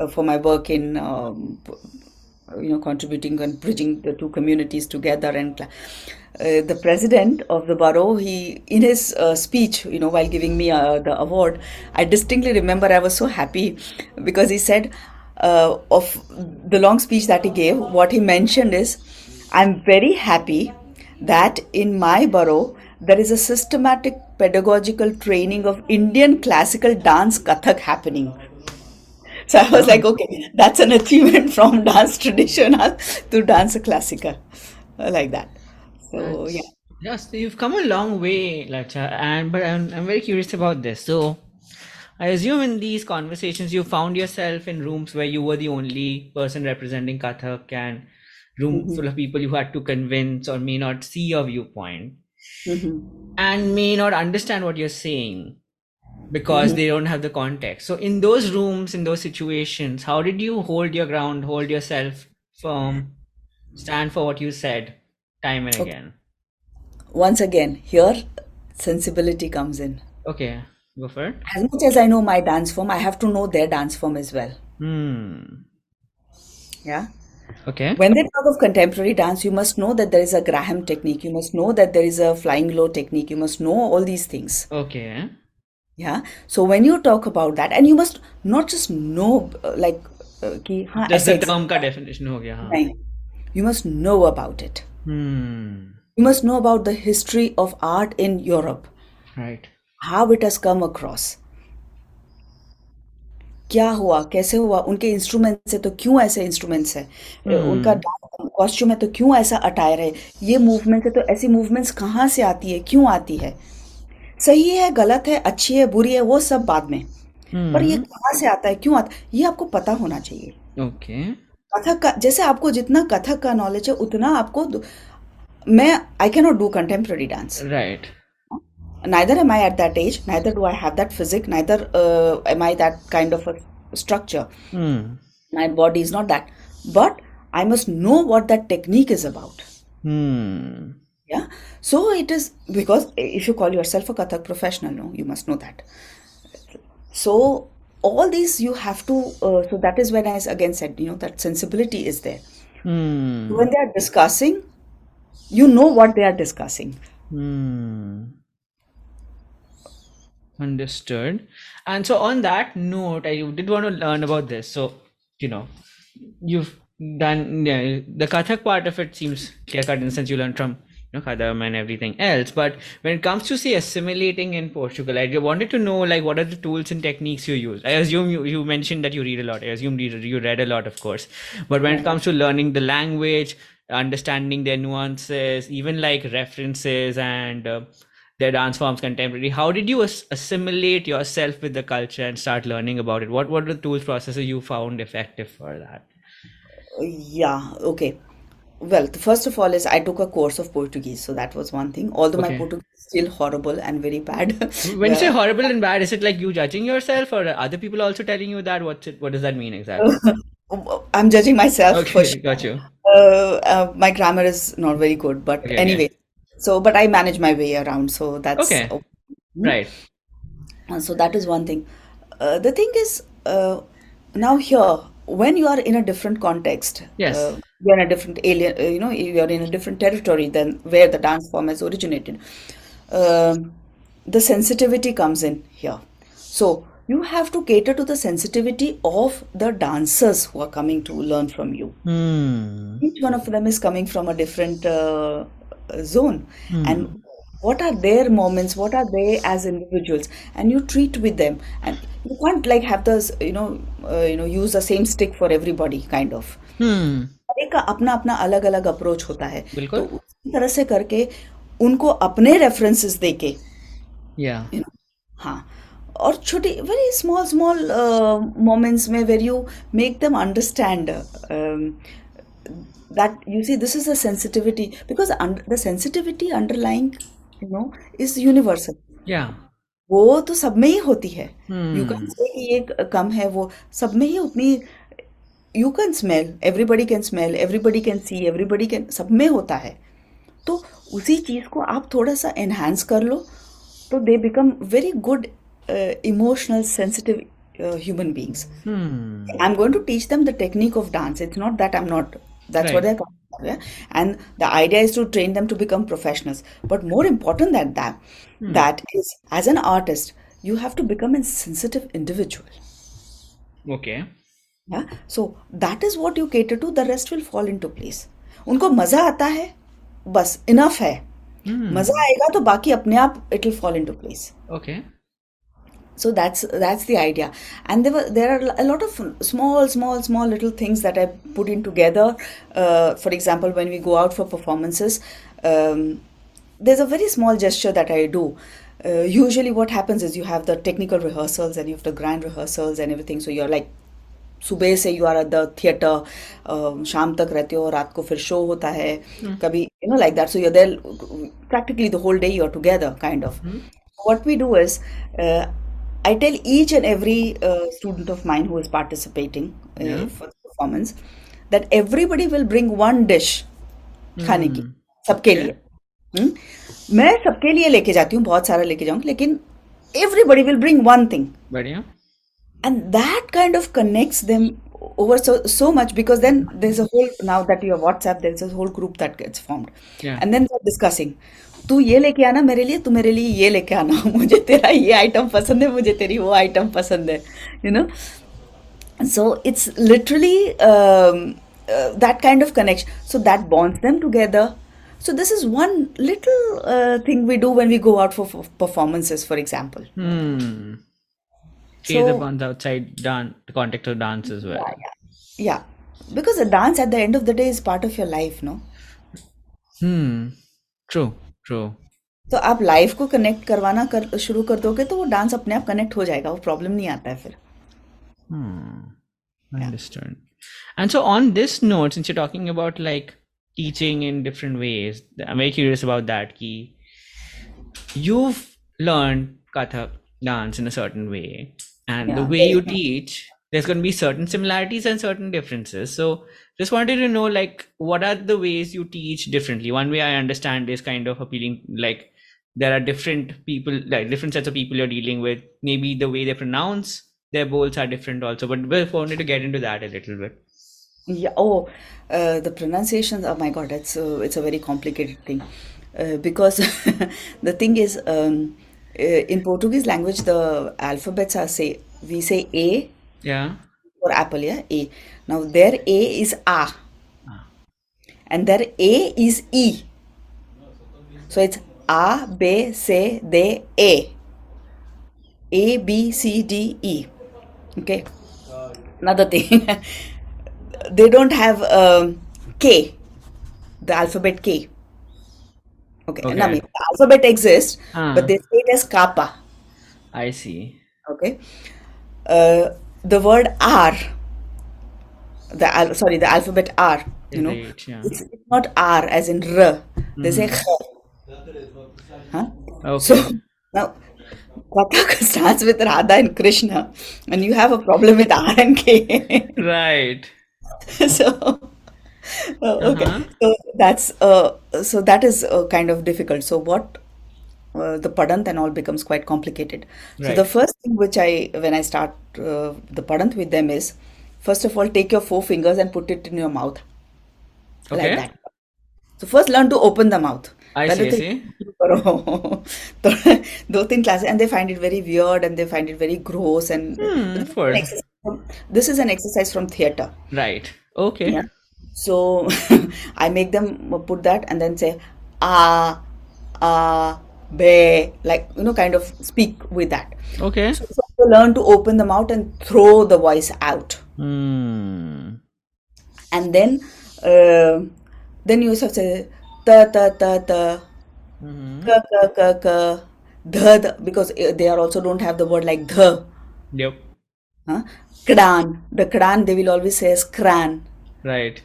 uh, for my work in um, you know contributing and bridging the two communities together, and uh, the president of the borough, he in his uh, speech, you know, while giving me uh, the award, I distinctly remember I was so happy because he said uh, of the long speech that he gave, what he mentioned is, I'm very happy that in my borough there is a systematic pedagogical training of Indian classical dance Kathak happening. So I was like, okay, that's an achievement from dance traditional to dance classical, uh, like that. So yeah.
Yes, you've come a long way, Lajja, and but I'm I'm very curious about this. So I assume in these conversations you found yourself in rooms where you were the only person representing Kathak and room full of people you had to convince or may not see your viewpoint
Mhm.
and may not understand what you're saying because they don't have the context. So in those rooms, in those situations, how did you hold your ground, hold yourself firm, stand for what you said time and
Okay.
again?
Once again, here sensibility comes in.
Okay, go for it.
As much as I know my dance form, I have to know their dance form as well.
Hmm.
Yeah.
Okay.
When they talk of contemporary dance, you must know that there is a Graham technique. You must know that there is a flying low technique. You must know all these things.
Okay.
Yeah. So when you talk about that, and you must not just know uh, like uh, ki, haan,
just the term ka definition ho gaya,
haan. You must know about it.
Hmm.
You must know about the history of art in Europe.
Right.
How it has come across. क्या हुआ? कैसे हुआ? उनके instruments है तो क्यों ऐसे instruments है? उनका कॉस्ट्यूम है तो क्यों ऐसा अटायर है? ये मूवमेंट है तो ऐसी मूवमेंट्स कहाँ से आती है? क्यों आती है? सही है गलत है अच्छी है बुरी है वो सब बाद में। पर ये कहाँ से आता है? क्यों आता है? ये आपको पता होना चाहिए।
Okay.
कथक का जैसे आपको जितना कथक का नॉलेज है उतना आपको मैं I can not do contemporary dance
Right.
Neither am I at that age, neither do I have that physique, neither uh, am I that kind of a structure.
Hmm.
My body is not that. But I must know what that technique is about.
Hmm.
Yeah. So it is because if you call yourself a Kathak professional, no, you must know that. So all these you have to. Uh, so that is when I again said, you know, that sensibility is there.
Hmm.
When they are discussing, you know what they are discussing.
Understood. And so on that note, I did want to learn about this. So, you know, you've done yeah, the Kathak part of it seems clear cut in the sense you learned from you know Kadamb and everything else. But when it comes to say assimilating in Portugal, I wanted to know like what are the tools and techniques you use. I assume you, you mentioned that you read a lot. I assume you, you read a lot, of course. But when it comes to learning the language, understanding their nuances, even like references and uh, their dance forms contemporary, how did you as- assimilate yourself with the culture and start learning about it? What what were the tools processes you found effective for that?
Yeah, okay. Well, the first of all is I took a course of Portuguese, so that was one thing. Although my Portuguese is still horrible and very bad.
When you say horrible and bad, is it like you judging yourself or are other people also telling you that? What's it? What does that mean exactly?
I'm judging myself for
Okay,
sure.
got you.
Uh, uh, my grammar is not very good, but
Okay,
anyway. So, but I manage my way around, so that's
Okay,
okay.
right.
Uh, So that is one thing. Uh, the thing is, uh, now here, when you are in a different context,
Yes.
uh, you're in a different alien, uh, you know, you're in a different territory than where the dance form has originated. Um, the sensitivity comes in here. So you have to cater to the sensitivity of the dancers who are coming to learn from you.
Hmm.
Each one of them is coming from a different uh, zone. mm. And what are their moments? What are they as individuals? And you treat with them. And you can't like have this, you know, uh, you know, use the same stick for everybody, kind of.
Hmm.
का अपना अपना अलग अलग approach होता है तो
बिल्कुल
उसी तरह से करके उनको अपने रेफरेंसेस देके
Yeah.
you know, हाँ और छोटी very small small uh, moments में where you make them understand um, that you see this is a sensitivity because under the sensitivity underlying you know is universal.
Yeah.
वो तो सब में ही होती है। यू कैन से कि ये कम है वो सब में ही उतनी you can smell everybody can smell everybody can see everybody can सब में होता है। तो उसी चीज़ को आप थोड़ा सा एनहांस कर लो तो they become very good emotional sensitive human beings
I
am going to teach them the technique of dance it's not that I am not that's what
Right.
they're coming for, yeah? and the idea is to train them to become professionals but more important than that that is as an artist you have to become a sensitive individual
Okay.
yeah so that is what you cater to the rest will fall into place उनको मजा आता है बस enough है
Hmm.
मजा आएगा तो बाकी अपने आप it will fall into place
Okay.
so that's that's the idea and there were there are a lot of small small small little things that i put in together uh, for example when we go out for performances um, there's a very small gesture that i do uh, usually what happens is you have the technical rehearsals and you have the grand rehearsals and everything so you're like सुबह से you are at the theatre शाम तक रहते हो रात को फिर show होता है कभी you know like that so you there practically the whole day you're together kind of what we do is uh, i tell each and every uh, student of mine who is participating uh,
Yeah.
for the performance that everybody will bring one dish खाने की सबके लिए हम्म? मैं सबके लिए लेके जाती हूँ बहुत सारा लेके जाऊंगी लेकिन everybody will bring one thing
बढ़िया.
and that kind of connects them over so so much because then there's a whole now that you have whatsapp there's a whole group that gets formed
Yeah.
and then they're discussing तू ये लेके आना मेरे लिए तू मेरे लिए ये लेके आना। मुझे तेरा ये आइटम पसंद है मुझे तेरी वो आइटम पसंद है you know so it's literally that kind of connection so that bonds them together so this is one little thing we do when we go out for performances for example या because the dance at the end of the day is part of your life no
true
तो आप life को connect करवाना कर शुरू कर दोगे तो वो डांस अपने आप कनेक्ट हो जाएगा वो प्रॉब्लम नहीं आता है फिर
Hmm. Understood. And so on this note, since you're talking about like teaching in different ways, I'm very curious about that. Ki you've learned Kathak dance in a certain way, and the
Yeah.
way you teach, there's going to be certain similarities and certain differences. So just wanted to know like what are the ways you teach differently? One way I understand is kind of appealing like there are different people like different sets of people you're dealing with maybe the way they pronounce their bols are different also but we wanted to get into that a little bit
Yeah. Oh, uh, the pronunciations. Oh my God, it's a, it's a very complicated thing, uh, because the thing is, um, uh, in Portuguese language, the alphabets are say we say A
yeah
for apple, yeah, A. Now their A is A, and their A is E. So it's A, B, C, D, A. A, B, C, D, E. Okay. Another thing, they don't have um, K, the alphabet K. Okay.
Okay.
I mean, the alphabet exists,
Ah.
but they say it as kappa.
i see
Okay. Uh, the word R, the al- sorry, the alphabet R, you know,
Right, yeah.
it's, it's not R as in R. They say kh. Huh?
okay
So now, Kathak starts with Radha and Krishna, and you have a problem with R and K.
right
so uh, okay
Uh-huh.
so that's uh, so that is uh, kind of difficult so what uh, the padhant and all becomes quite complicated. Right. So the first thing which I, when I start uh, the padhant with them is, first of all, take your four fingers and put it in your mouth,
okay.
like that. So first learn to open the mouth.
I see, I see.
दो and they find it very it and weird and they is it very gross and this is an exercise from theatre So I make them put
that and
then say ah ah make them put that and then say ah ah be like you know kind of speak with that.
okay
So you learn to open the mouth and throw the voice out,
hmm
and then uh, then you also say ta ta ta ta
Mhm.
ka ka ka ka the, the because uh, they are also don't have the word like the.
Yep.
Huh? Kran. The kran they will always say as kran.
Right.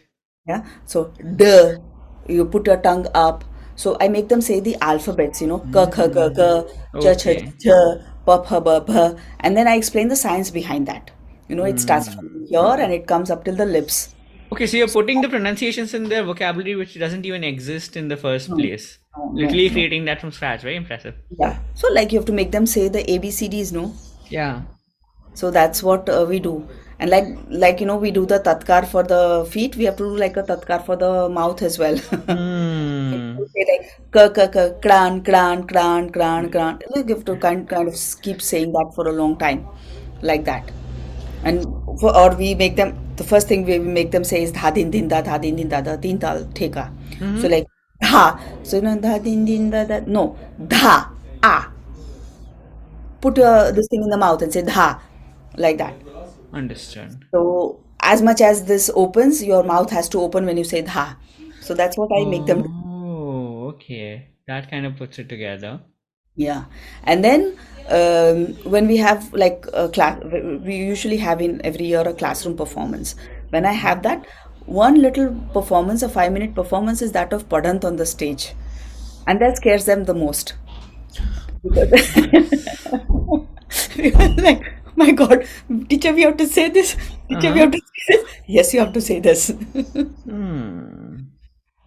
Yeah. So the you put your tongue up. So I make them say the alphabets, you know, ka kha ga ga, cha cha
Okay.
cha, pa pha ba bha, and then I explain the science behind that. You know, it hmm. starts from here and it comes up till the lips.
Okay, so you're putting the pronunciations in their vocabulary which doesn't even exist in the first hmm. place.
no, no,
Literally
no.
creating that from scratch. Very impressive.
Yeah. So like you have to make them say the ABCDs, no?
Yeah.
So that's what uh, we do. And like like you know, we do the tatkar for the feet. We have to do like a tatkar for the mouth as well.
Hmm.
Say like ka ka ka kran kran kran kran kran. Like you have to kind kind of keep saying that for a long time, like that. And for, or we make them the first thing we make them say is dha din din da dha din din da da din tal theka. So like dha. So you know dha din din da da no dha ah. Put uh, this thing in the mouth and say dha like that.
Understood.
So as much as this opens, your mouth has to open when you say dha. So that's what I make them do.
Oh, okay. That kind of puts it together.
Yeah. And then um, when we have like a class, we usually have in every year a classroom performance. When I have that, one little performance, a five minute performance, is that of Padhant on the stage. And that scares them the most. Because like, my God, teacher, we have to say this. Teacher, uh-huh. we have uh-huh. to say this. Yes, you have to say this.
Hmm.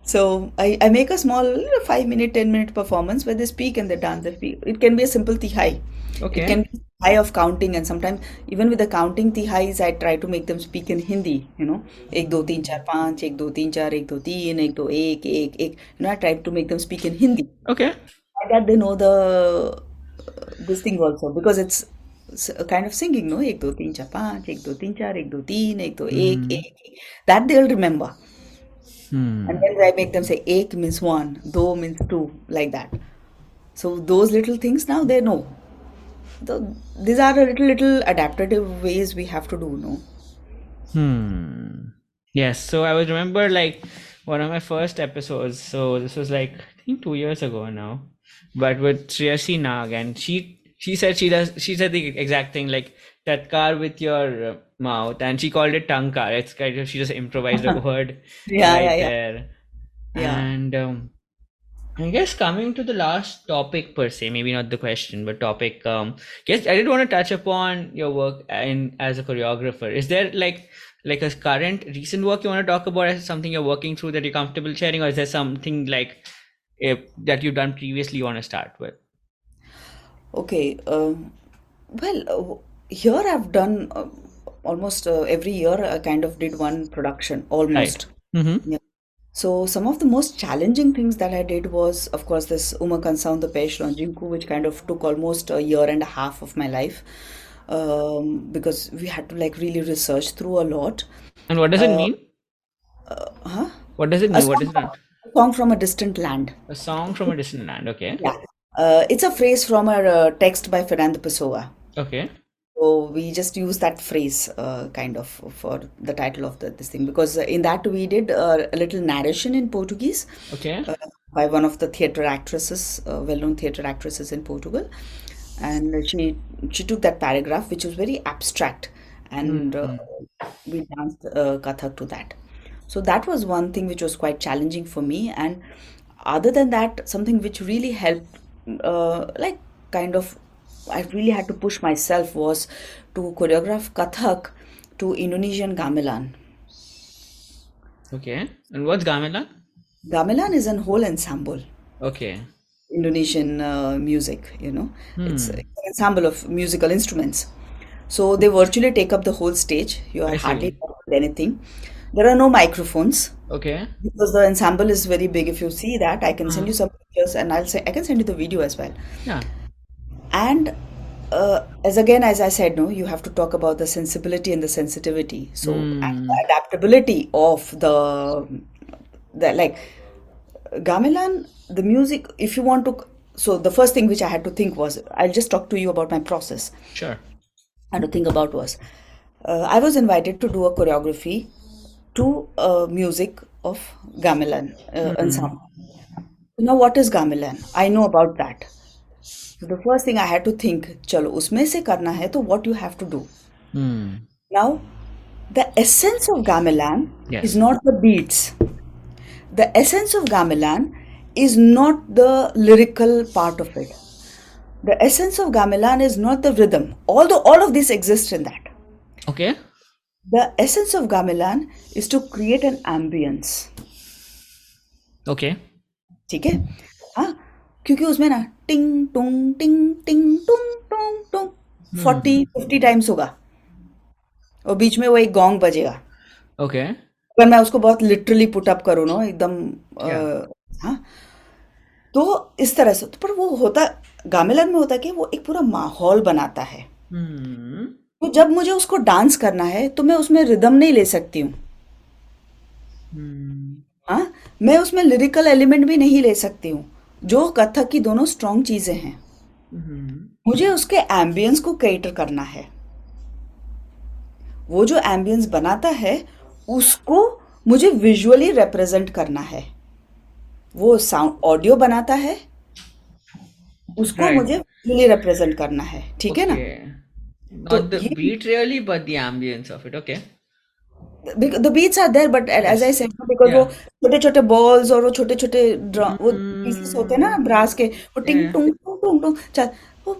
So I, I make a small five minute, 10 minute performance where they speak and they dance. It can be a simple tihai.
Okay.
It can be high of counting and sometimes even with the counting tihais, I try to make them speak in Hindi, you know, ek do teen char panch, ek do teen char, ek do teen, ek do ek, ek, ek. You know, I try to make them speak in Hindi.
Okay.
That they know the uh, this thing also because it's kind of singing, no? Ek do teen char paanch, ek do teen char, ek do teen, ek do ek, Mm. ek. ek. That they'll remember.
Hmm.
And then I make them say ek means one, do means two, like that. So those little things now they know. So these are a little little adaptative ways we have to do, no?
Hmm. Yes. So I would remember like one of my first episodes. So this was like I think two years ago now, but with Shreyasi Nag, and she she said she does she said the exact thing like tatkar with your mouth, and she called it tangkar. It's kind of she just improvised a word
Yeah,
right
yeah, yeah.
there.
Yeah.
And um, I guess coming to the last topic per se, maybe not the question, but topic. Um, guess I did want to touch upon your work in as a choreographer. Is there like like a current recent work you want to talk about as something you're working through that you're comfortable sharing, or is there something like if, that you've done previously you want to start with?
Okay. Um, well, uh, here I've done uh, almost uh, every year. I kind of did one production almost.
Mm-hmm.
Yeah. So some of the most challenging things that I did was, of course, this Uma Canção de país Longínquo, which kind of took almost a year and a half of my life, um, because we had to like really research through a lot.
And what does it mean?
Huh?
What does it
A
mean? What
song,
is that?
a song from a distant land.
A song from a distant land. Okay.
Yeah. Uh, it's a phrase from a uh, text by Fernando Pessoa.
Okay.
So we just use that phrase uh, kind of for the title of the, this thing because in that we did uh, a little narration in Portuguese
Okay.
uh, by one of the theatre actresses, uh, well-known theatre actresses in Portugal, and she she took that paragraph which was very abstract, and uh, we danced uh, Kathak to that. So that was one thing which was quite challenging for me, and other than that, something which really helped, uh, like kind of, I really had to push myself was to choreograph Kathak to Indonesian gamelan.
Okay. And what's Gamelan?
Gamelan is an whole ensemble.
Okay.
Indonesian uh, music, you know. It's an ensemble of musical instruments. So they virtually take up the whole stage. You are hardly anything. There are no microphones
Okay.
because the ensemble is very big. If you see that, I can send
Uh-huh.
you some pictures and I'll say I can send you the video as well.
Yeah.
And uh, as again, as I said, no, you have to talk about the sensibility and the sensitivity. So and
Hmm.
the adaptability of the the like gamelan, the music. If you want to, so the first thing which I had to think was, I'll just talk to you about my process.
Sure.
And to think about was, uh, I was invited to do a choreography to uh, music of gamelan uh, mm-hmm. ensemble. Now, what is gamelan? I know about that. So the first thing I had to think, chalo, usme se karna hai, to what you have to do.
Mm.
Now, the essence of gamelan
yes.
is not the beats. The essence of gamelan is not the lyrical part of it. The essence of gamelan is not the rhythm. Although all of this exists in that.
Okay
The essence of gamelan is to create an ambience.
Okay.
ठीक है हाँ क्योंकि उसमें ना टिंग टुंग टिंग टिंग टुंग टुंग टुंग फोर्टी फिफ्टी टाइम्स होगा और बीच में वो एक गोंग बजेगा
Okay.
अगर मैं उसको बहुत लिटरली पुट अप करूँ ना एकदम
Yeah.
हाँ तो इस तरह से पर वो होता गामेलन में होता कि वो एक पूरा माहौल बनाता है
Hmm.
तो जब मुझे उसको डांस करना है तो मैं उसमें रिदम नहीं ले सकती हूँ
Hmm.
हाँ मैं उसमें लिरिकल एलिमेंट भी नहीं ले सकती हूँ जो कथक की दोनों स्ट्रॉन्ग चीज़ें हैं
Hmm.
मुझे उसके एम्बियंस को कैटर करना है वो जो एम्बियंस बनाता है उसको मुझे विजुअली रिप्रेजेंट करना है वो साउंड ऑडियो बनाता है उसको. मुझे विजुअली रिप्रेजेंट करना है ठीक है ना. तो
Not the
ये
beat really, but the ambience of it. Okay.
The beats are there but as I said because वो
Yeah.
छोटे छोटे बॉल्स और वो छोटे छोटे ड्रम वो पीसेस होते हैं ना ब्रास के वो टिंग. टुंग टुंग टुंग टुंग चल वो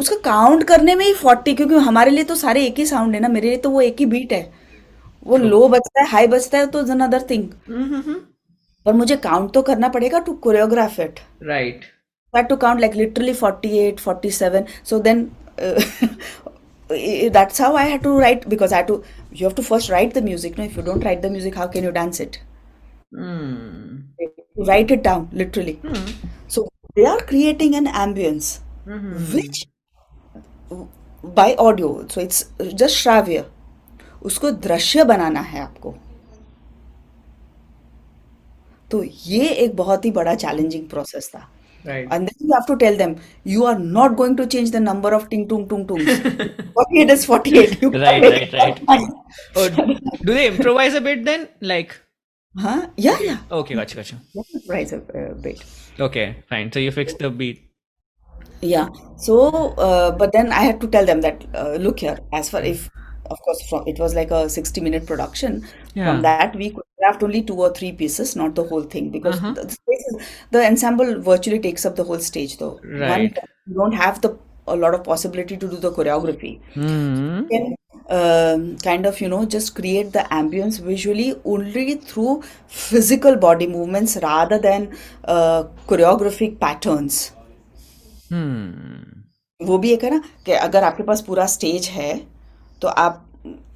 उसका काउंट करने में ही फोर्टी क्योंकि हमारे लिए तो सारे एक ही साउंड है ना मेरे लिए तो वो एक ही बीट है वो लो बजता है हाई बजता है तो इज़ अनदर थिंग. पर मुझे काउंट तो करना पड़ेगा to choreograph it
Right.
I had to count like literally 48, 47. So then uh, that's how I had to write because I had to, you have to first write the music. No, if you don't write the music, how can you dance it?
Hmm.
You write it down literally.
Hmm.
So they are creating an ambience
Mhm.
which by audio. So it's just श्राव्य उसको दृश्य बनाना है आपको तो ये एक बहुत ही बड़ा चैलेंजिंग प्रोसेस था
Right.
And then you have to tell them, you are not going to change the number of ting tung tung tungs. 48 is 48. You
Right, right, right.
it.
Oh, do they improvise a bit then? Like,
Huh? Yeah, yeah.
okay, gotcha, gotcha.
Yeah, Rise a uh, bit.
Okay, fine. So you fix the beat.
Yeah. So, uh, but then I had to tell them that, uh, look here, as far if, of course, from it was like a 60 minute production.
Yeah.
From that, we choreographed only two or three pieces, not the whole thing, because
Uh-huh.
the, the space is, the ensemble virtually takes up the whole stage, though. One,
Right.
you don't have the a lot of possibility to do the choreography.
Hmm.
can um, kind of you know just create the ambience visually only through physical body movements rather than uh, choreographic patterns
Hmm.
वो भी एक है ना कि अगर आपके पास पूरा stage है तो आप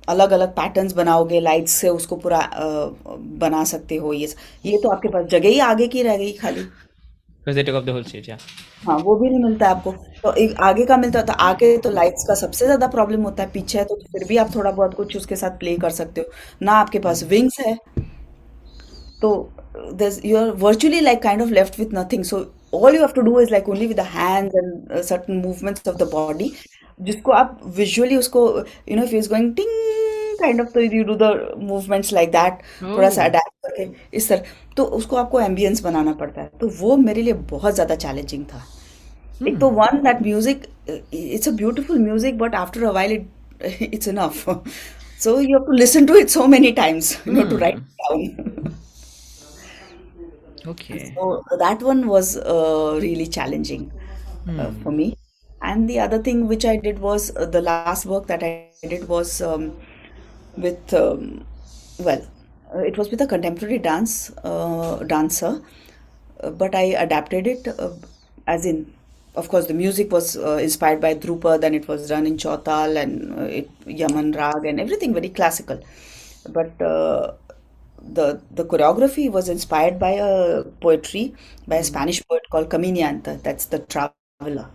अलग अलग पैटर्न्स बनाओगे लाइट्स से उसको पूरा अ, बना सकते हो ये ये तो आपके पास जगह ही आगे की रह गई खाली।
Because they took up the whole stage, yeah.
हाँ वो भी नहीं मिलता आपको। तो एक आगे का मिलता तो आगे तो लाइट्स का सबसे ज़्यादा प्रॉब्लम होता है पीछे है तो फिर भी आप थोड़ा बहुत कुछ उसके साथ प्ले कर सकते हो। ना आपके पास विंग्स है तो you are virtually like kind of left with nothing so all you have to do is like only with the hands and certain movements of the body जिसको आप विजुअली उसको you know if is going टिंग kind of तो you do the movements like that थोड़ा सा
Oh.
Adapt करके इस तरह। तो उसको आपको एम्बियंस बनाना पड़ता है। तो वो मेरे लिए बहुत ज़्यादा चैलेंजिंग था। एक तो one that music it's a beautiful music but after a while it it's enough so you have to listen to it so many times you know to write down
Okay.
So that one was uh, really challenging uh, for me. And the other thing which I did was uh, the last work that I did was um, with um, well, uh, it was with a contemporary dance uh, dancer, uh, but I adapted it uh, as in. Of course, the music was uh, inspired by dhrupad and it was done in Chautal and uh, it, Yaman Rag and everything very classical. But uh, the the choreography was inspired by a poetry by a Spanish poet called Caminante. That's the traveler.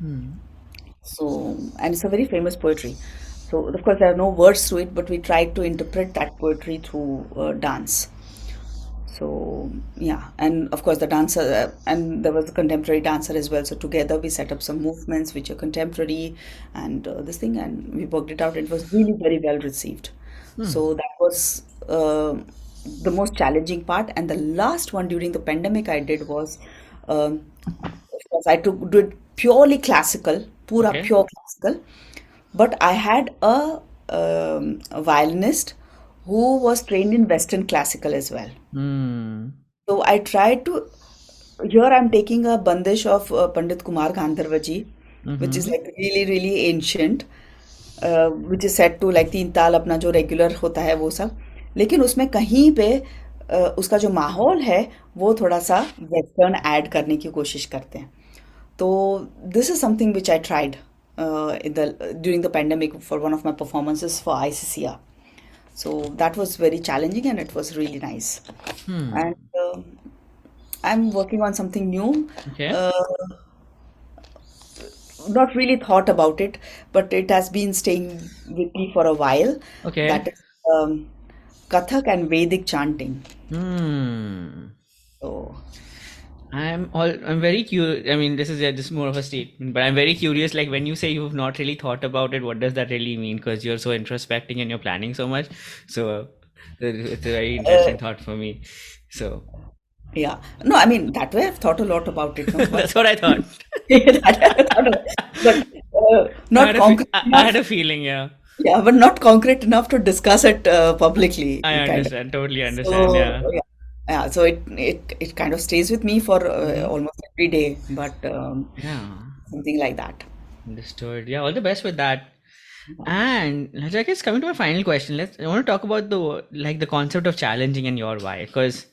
Hmm.
So, and it's a very famous poetry. So, of course, there are no words to it, but we tried to interpret that poetry through uh, dance. So, yeah, and of course, the dancer, uh, and there was a contemporary dancer as well. So, together we set up some movements which are contemporary and uh, this thing, and we worked it out. It was really very well received. So, that was uh, the most challenging part. And the last one during the pandemic I did was, um, of course, I took do it purely classical, pura
Okay.
pure classical. But I had a, um, a violinist who was trained in Western classical as well.
Hmm.
So I tried to. Here I'm taking a bandish of uh, Pandit Kumar Gandharvaji, which is like really really ancient, uh, which is set to like तीन ताल अपना जो regular होता है वो सब लेकिन उसमें कहीं पे uh, उसका जो माहौल है वो थोड़ा सा वेस्टर्न ऐड करने की कोशिश करते हैं So this is something which I tried uh, during the pandemic for one of my performances for ICCA. So that was very challenging and it was really nice. Hmm. And uh, I'm working on something new.
Okay.
Uh, not really thought about it, but it has been staying with me for a while.
Okay.
That is um, Kathak and Vedic chanting.
Hmm.
So
I'm all I'm very curious. I mean, this is yeah, just more of a statement, but I'm very curious. Like when you say you've not really thought about it, what does that really mean? Because you're so introspecting and you're planning so much. So it's a very interesting thought for me. So
yeah, no, I mean that way I've thought a lot about it. No,
that's what I thought.
I've thought of- but uh,
I
not
had, a fe-
concrete
I, I had a feeling, yeah.
Yeah, but not concrete enough to discuss it uh, publicly.
I
kind of.
understand, totally understand,
So
yeah.
yeah, yeah. So it it it kind of stays with me for uh, almost every day, but um,
Yeah.
something like that.
Understood. Yeah, all the best with that. And I guess coming to my final question, let's I want to talk about the like the concept of challenging and your why. Because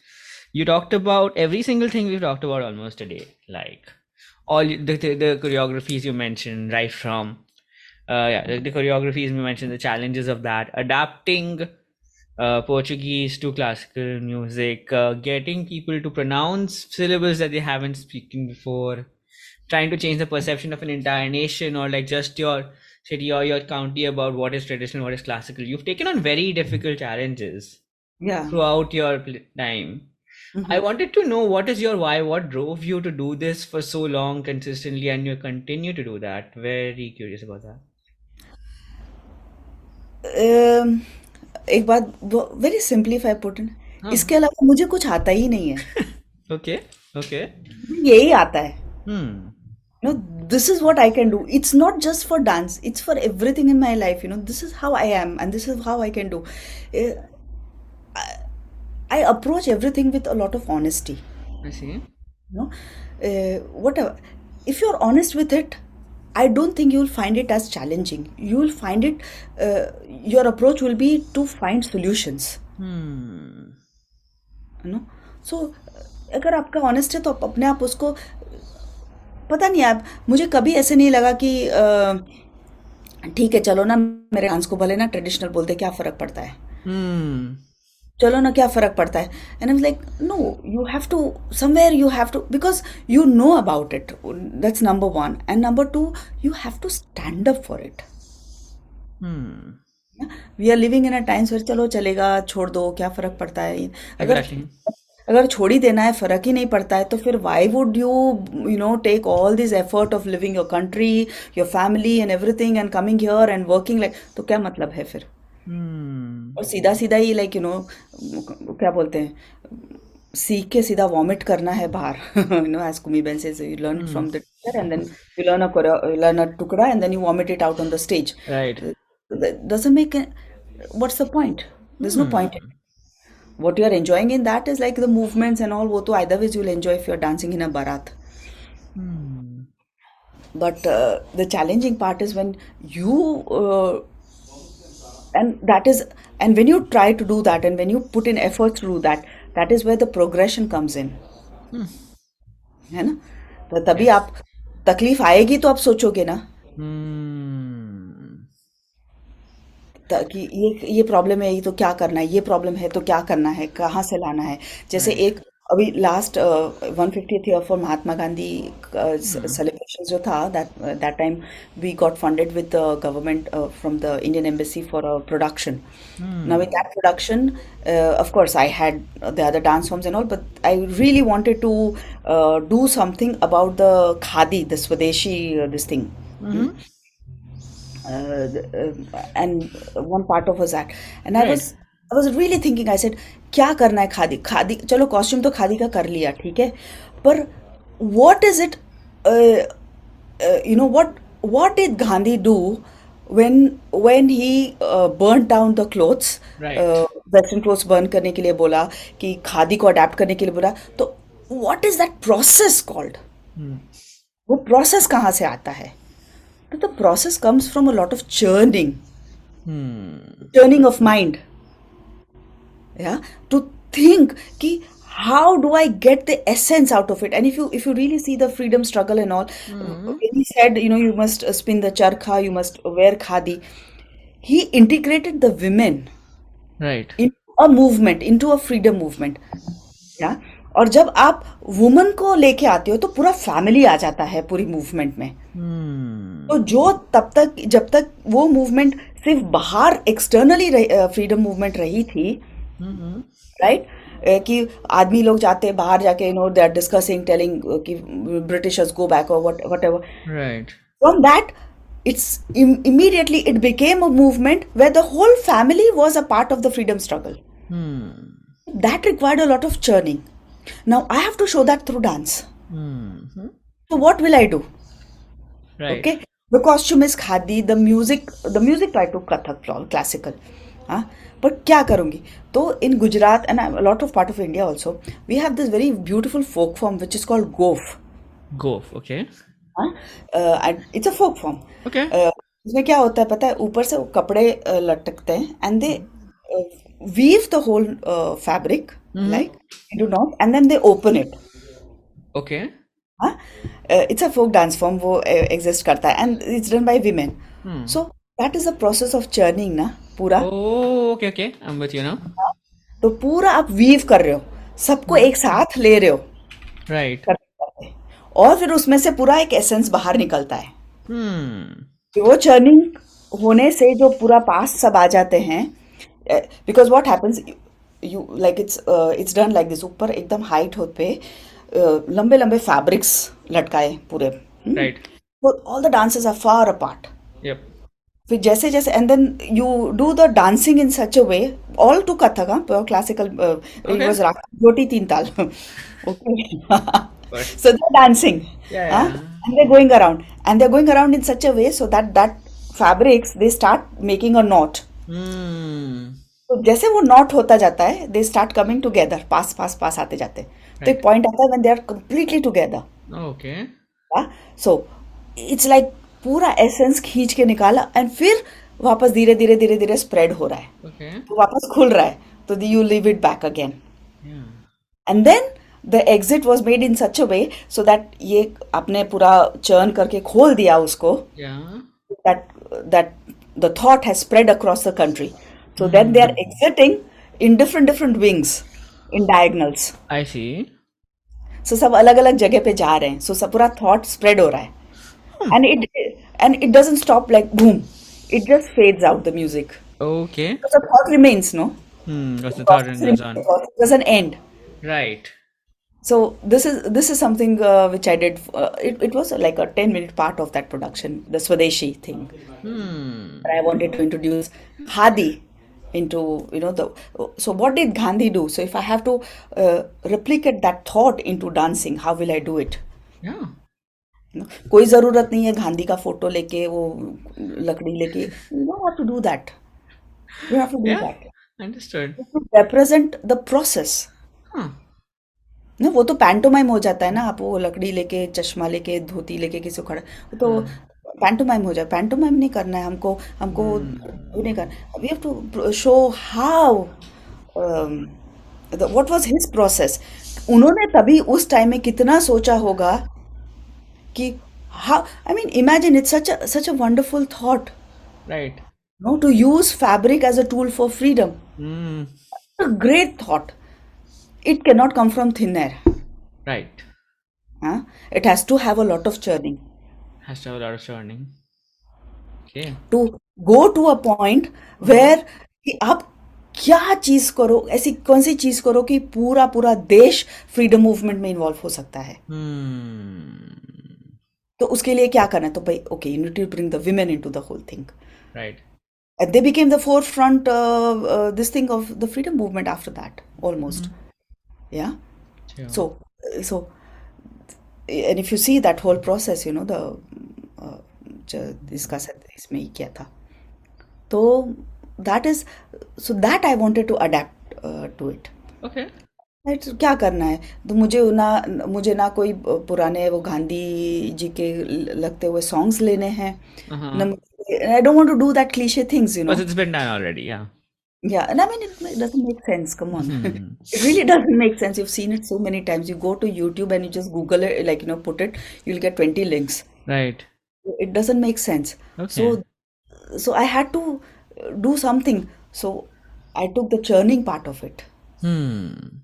you talked about every single thing we've talked about almost today. Like all you- the the, the choreographies you mentioned, right from uh yeah, the, the choreographies you mentioned, the challenges of that, adapting uh, Portuguese to classical music, uh, getting people to pronounce syllables that they haven't spoken before, trying to change the perception of an entire nation or like just your city or your county about what is traditional, what is classical. You've taken on very difficult challenges
Yeah.
throughout your time. I wanted to know what is your why, what drove you to do this for so long consistently, and you continue to do that. Very curious about that.
Um, एक बात very simplify put इसके अलावा मुझे कुछ आता ही नहीं है।
Okay okay
यही आता है। No this is what I can do it's not just for dance it's for everything in my life you know this is how I am and this is how I can do I approach everything with a lot of honesty no whatever if you are honest with it I don't think you will find it as challenging you will find it your approach will be to find solutions no so अगर आपका honest है तो आप अपने आप उसको पता नहीं आप मुझे कभी ऐसे नहीं लगा कि ठीक है चलो ना मेरे डांस को भले ना ट्रेडिशनल बोलते क्या फ़र्क पड़ता है.
Hmm.
चलो ना क्या फ़र्क पड़ता है? And I like no you have to somewhere you have to because you know about it that's number one and number two you have to stand up for
it.
We are living in a times where चलो चलेगा छोड़ दो क्या फ़र्क पड़ता है? अगर अगर छोड़ ही देना है फ़र्क ही नहीं पड़ता है तो फिर why would you you know take all this effort of living your country your family and everything and coming here and working like तो क्या मतलब है फिर?
हम्म।
और सीधा सीधा ही लाइक यू नो क्या बोलते हैं सीख के सीधा वॉमिट करना है बाहर you know as Kumi Ben says you learn from the teacher and then you learn a learn a टुकड़ा and then you vomit it out on the stage
right
doesn't make what's the point there is no point what you are enjoying in that is like the movements and all वो तो either with you'll enjoy if you are dancing in a
baraat
but the challenging part is when you and that is and when you try to do that and when you put in efforts to do that that is where the progression comes in है ना तो तभी आप तकलीफ़ आएगी तो आप सोचोगे ना
Hmm.
ताकि ये ये प्रॉब्लम है ये तो क्या करना है ये प्रॉब्लम है तो क्या करना है कहाँ से लाना है जैसे एक अभी last one fifty year for Mahatma Gandhi session जो था that that time we got funded with the government from the Indian embassy for a production now in that production of I had the other dance forms and all but I really wanted to do something about the khadi the swadeshi this thing and one part of was that and
right.
i I I was really thinking, I क्या करना है खादी खादी चलो costume तो खादी का कर लिया ठीक है पर what is it uh, uh, you know what what did Gandhi do when when he uh, burnt down the clothes
Right.
uh, western clothes burn करने के लिए बोला कि खादी को अडेप्ट करने के लिए बोला तो what is that process called वो प्रोसेस कहाँ से आता है तो the process comes from a lot of churning churning of mind yeah to think ki how do i get the essence out of it and if you if you really see the freedom struggle and all when he said you know you must uh, spin the charkha you must wear khadi he integrated the women
Right.
into a movement into a freedom movement या और जब आप woman को लेके आते हो तो पूरा फैमिली आ जाता है पूरी मूवमेंट में
Hmm.
तो जो तब तक जब तक वो मूवमेंट सिर्फ़ बाहर एक्सटर्नली फ्रीडम मूवमेंट रही थी राइट कि आदमी लोग जाते हैं बाहर जाके no they are discussing telling कि ब्रिटिश गो बैक और what whatever
right
from that it's immediately it became a movement where the whole family was a part of the freedom struggle that required a lot of churning now I have to show that through dance what will I do okay the costume is khadi the music the music try to Kathak classical हाँ पर क्या करूँगी? तो in Gujarat and I lot of part of India also we have this very beautiful folk form which is called Gof
Gof okay
it's a folk form
okay
इसमें क्या होता है पता है? ऊपर से वो कपड़े लटकते हैं and they weave the whole fabric like in do not and then they open
it
okay it's a folk dance form वो एग्जिस्ट करता है and it's done by women so that is the process of churning ना पूरा
Oh, okay, okay. I'm with you now.
तो पूरा आप weave कर रहे हो सबको एक साथ ले रहे हो राइट Right. और फिर उसमें से पूरा एक एसेंस बाहर निकलता है
Hmm.
वो चर्निंग होने से जो पूरा पास सब आ जाते हैं because what happens you like it's it's done like this ऊपर एकदम हाइट होते पे uh, लंबे लंबे फैब्रिक्स लटकाए पूरे
Right.
All the dances are far apart
Yep.
फिर जैसे जैसे and then you do the dancing in such a way all to
Kathak
classical रोटी तीन ताल
okay
so they dancing and there going around and there going around in such a way so that that fabrics they start making a knot तो जैसे वो knot होता जाता है they start coming together पास पास पास आते जाते तो एक पॉइंट आता है when they are completely together
okay
so it's like पूरा एसेंस खींच के निकाला एंड फिर वापस धीरे धीरे धीरे धीरे स्प्रेड हो रहा है।
Okay.
तो वापस खुल रहा है। तो the you leave it back
again
and then the exit was made in such a way so that ये आपने पूरा चर्न करके खोल दिया उसको। That that the thought has spread across the country so then they are exiting in different different wings in diagonals
I see
so सब अलग अलग जगह पे जा रहे हैं। सो so, सब पूरा थॉट स्प्रेड हो रहा है। And it and it doesn't stop like boom it just fades out the music
Okay.
so the thought remains no
Hmm. Because the thought
remains,
on.
the process doesn't end
Right.
so this is this is something uh, which I did uh, it, it was like a 10 minute part of that production the Swadeshi thing
Hmm.
but I wanted to introduce Khadi into you know the so what did Gandhi do so if I have to uh, replicate that thought into dancing how will I do it
Yeah.
कोई ज़रूरत नहीं है गांधी का photo लेके वो लकड़ी लेके।
Yeah.
that.
Understood.
to represent the ना वो तो पैंटोमाइम हो जाता है ना आप वो लकड़ी लेके चश्मा लेके धोती लेके किसी को खड़ा वो तो पैंटोमाइम हो जाए पैंटोमाइम नहीं करना है हमको। हमको वो नहीं करना। We have to show how what was his process उन्होंने तभी उस टाइम में कितना सोचा होगा कि how I mean imagine it's such such a wonderful thought
right
no to use fabric as a tool for
freedom
a great thought it can not come from thin air
right
हाँ it has to have a lot of churning
has to have a lot of churning okay
to go to a point where कि आप क्या चीज़ करो ऐसी कौन सी चीज़ करो कि पूरा पूरा देश फ्रीडम मूवमेंट में इन्वॉल्व हो सकता है. तो उसके लिए क्या करना तो भाई okay you to bring the women in the whole thing
right
and they became the fore this thing of the freedom movement after that almost yeah so so and if you see that whole process you know the discuss इसमें ही किया था तो that is so that I wanted to adapt to it
okay
क्या करना है? तो मुझे ना मुझे ना कोई पुराने वो गांधी जी के लगते हुए सॉन्ग्स लेने हैं। ना I don't want to do that cliche things you know
but it's been done already yeah
yeah and I mean it doesn't make sense come on it really doesn't make sense you have seen it so many times you go to YouTube and you just Google it like you know put it you will get 20 links
right
it doesn't make sense so so I had to do something so I took the churning part of it
hmm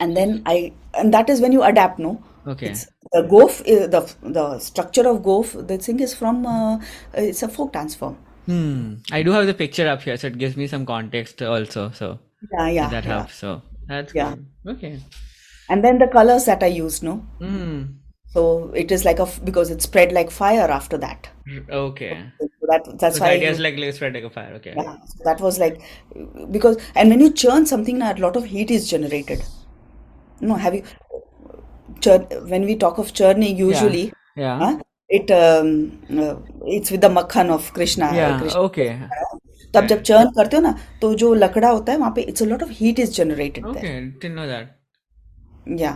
And then I, and that is when you adapt, no?
Okay.
It's the Gof, uh, the the structure of Gof, the thing is from, uh, it's a folk dance form.
Hmm. I do have the picture up here, so it gives me some context also. So
Yeah, yeah,
that
yeah.
helps. So that's
Yeah.
good. Okay.
And then the colors that I used, no?
Hmm.
So it is like a because it spread like fire after that.
Okay.
So that that's
So
why
is like spread like a fire. Okay.
yeah, so that was like because and when you churn something, a lot of heat is generated. no have you churn, when we talk of churning usually
yeah, yeah.
Huh, it um, uh, it's with the makhan of krishna
yeah
krishna.
okay.
तो आप जब churn करते हो ना तो जो लकड़ा होता है वहाँ पे it's a lot of heat is generated
okay didn't know that
yeah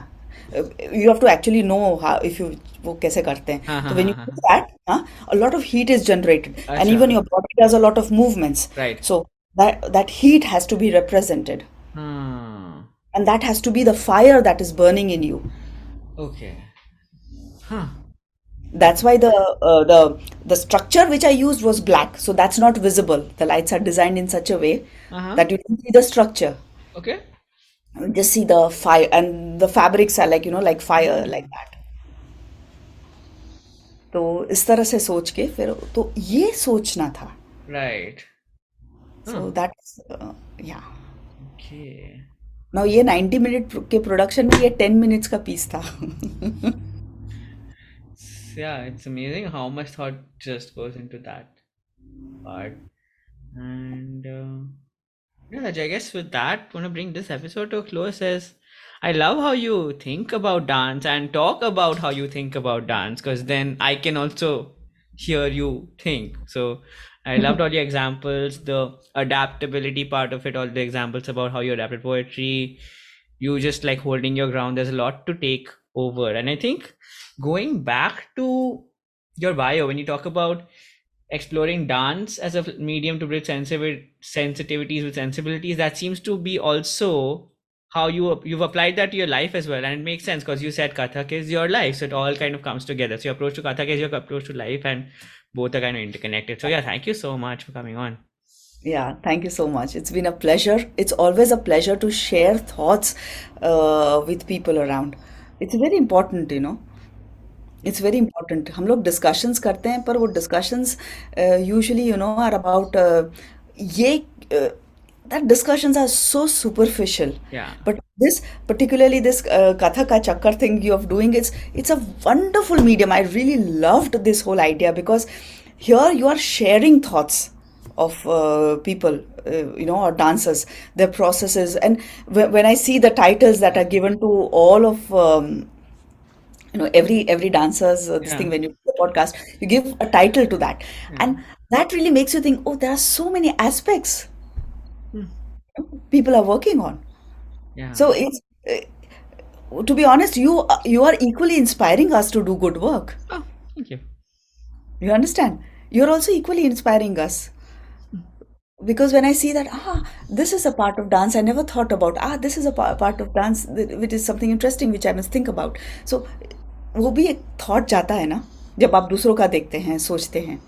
you have to actually know how if you वो कैसे करते हैं तो व्हेन
यू
डू दैट हाँ a lot of heat is generated and even your body does a lot of movements
right
so that that heat has to be represented
हाँ
and that has to be the fire that is burning in you
Okay. Huh.
that's why the uh, the the structure which I used was black so that's not visible the lights are designed in such a way
Uh-huh.
that you don't see the structure
Okay.
you just see the fire and the fabrics are like you know like fire like that तो इस तरह से सोच के फिर तो ये सोचना था
Right.
सो दैट या
Okay.
नाउ ये 90 मिनट के प्रोडक्शन में ये 10 मिनट्स का पीस था
yeah, it's amazing how much thought just goes into that part. And uh, yeah, I guess with that, want to bring this episode to a close. As I love how you think about dance and talk about how you think about dance, because then I can also hear you think. So I loved all your examples, the adaptability part of it, all the examples about how you adapted poetry, you just like holding your ground. There's a lot to take over. And I think going back to your bio, when you talk about exploring dance as a medium to bridge sensitiv- sensitivities with sensibilities, that seems to be also how you you've applied that to your life as well and it makes sense because you said kathak is your life so it all kind of comes together so your approach to kathak is your approach to life and both are kind of interconnected so yeah thank you so much for coming on
Yeah, thank you so much. It's been a pleasure. It's always a pleasure to share thoughts uh, with people around. It's very important, you know. It's very important. हम लोग discussions करते हैं पर वो discussions uh, usually you know are about uh, ये uh, that discussions are so superficial.
yeah
But this, particularly this uh, Katha Ka Chakkar thing you are doing, it's it's a wonderful medium. I really loved this whole idea because here you are sharing thoughts of uh, people, uh, you know, or dancers, their processes, and wh- when I see the titles that are given to all of. Um, you know every every dancer's uh, this
Yeah.
thing when you do the podcast you give a title to that and that really makes you think oh there are so many aspects people are working on
yeah
so it's uh, to be honest, you you are equally inspiring us to do good work.
oh thank you
You understand? You're also equally inspiring us. Because when I see that, ah, this is a part of dance I never thought about. Ah, this is a pa- part of dance that- which is something interesting which I must think about. So वो भी एक thought जाता है ना जब आप दूसरों का देखते हैं सोचते हैं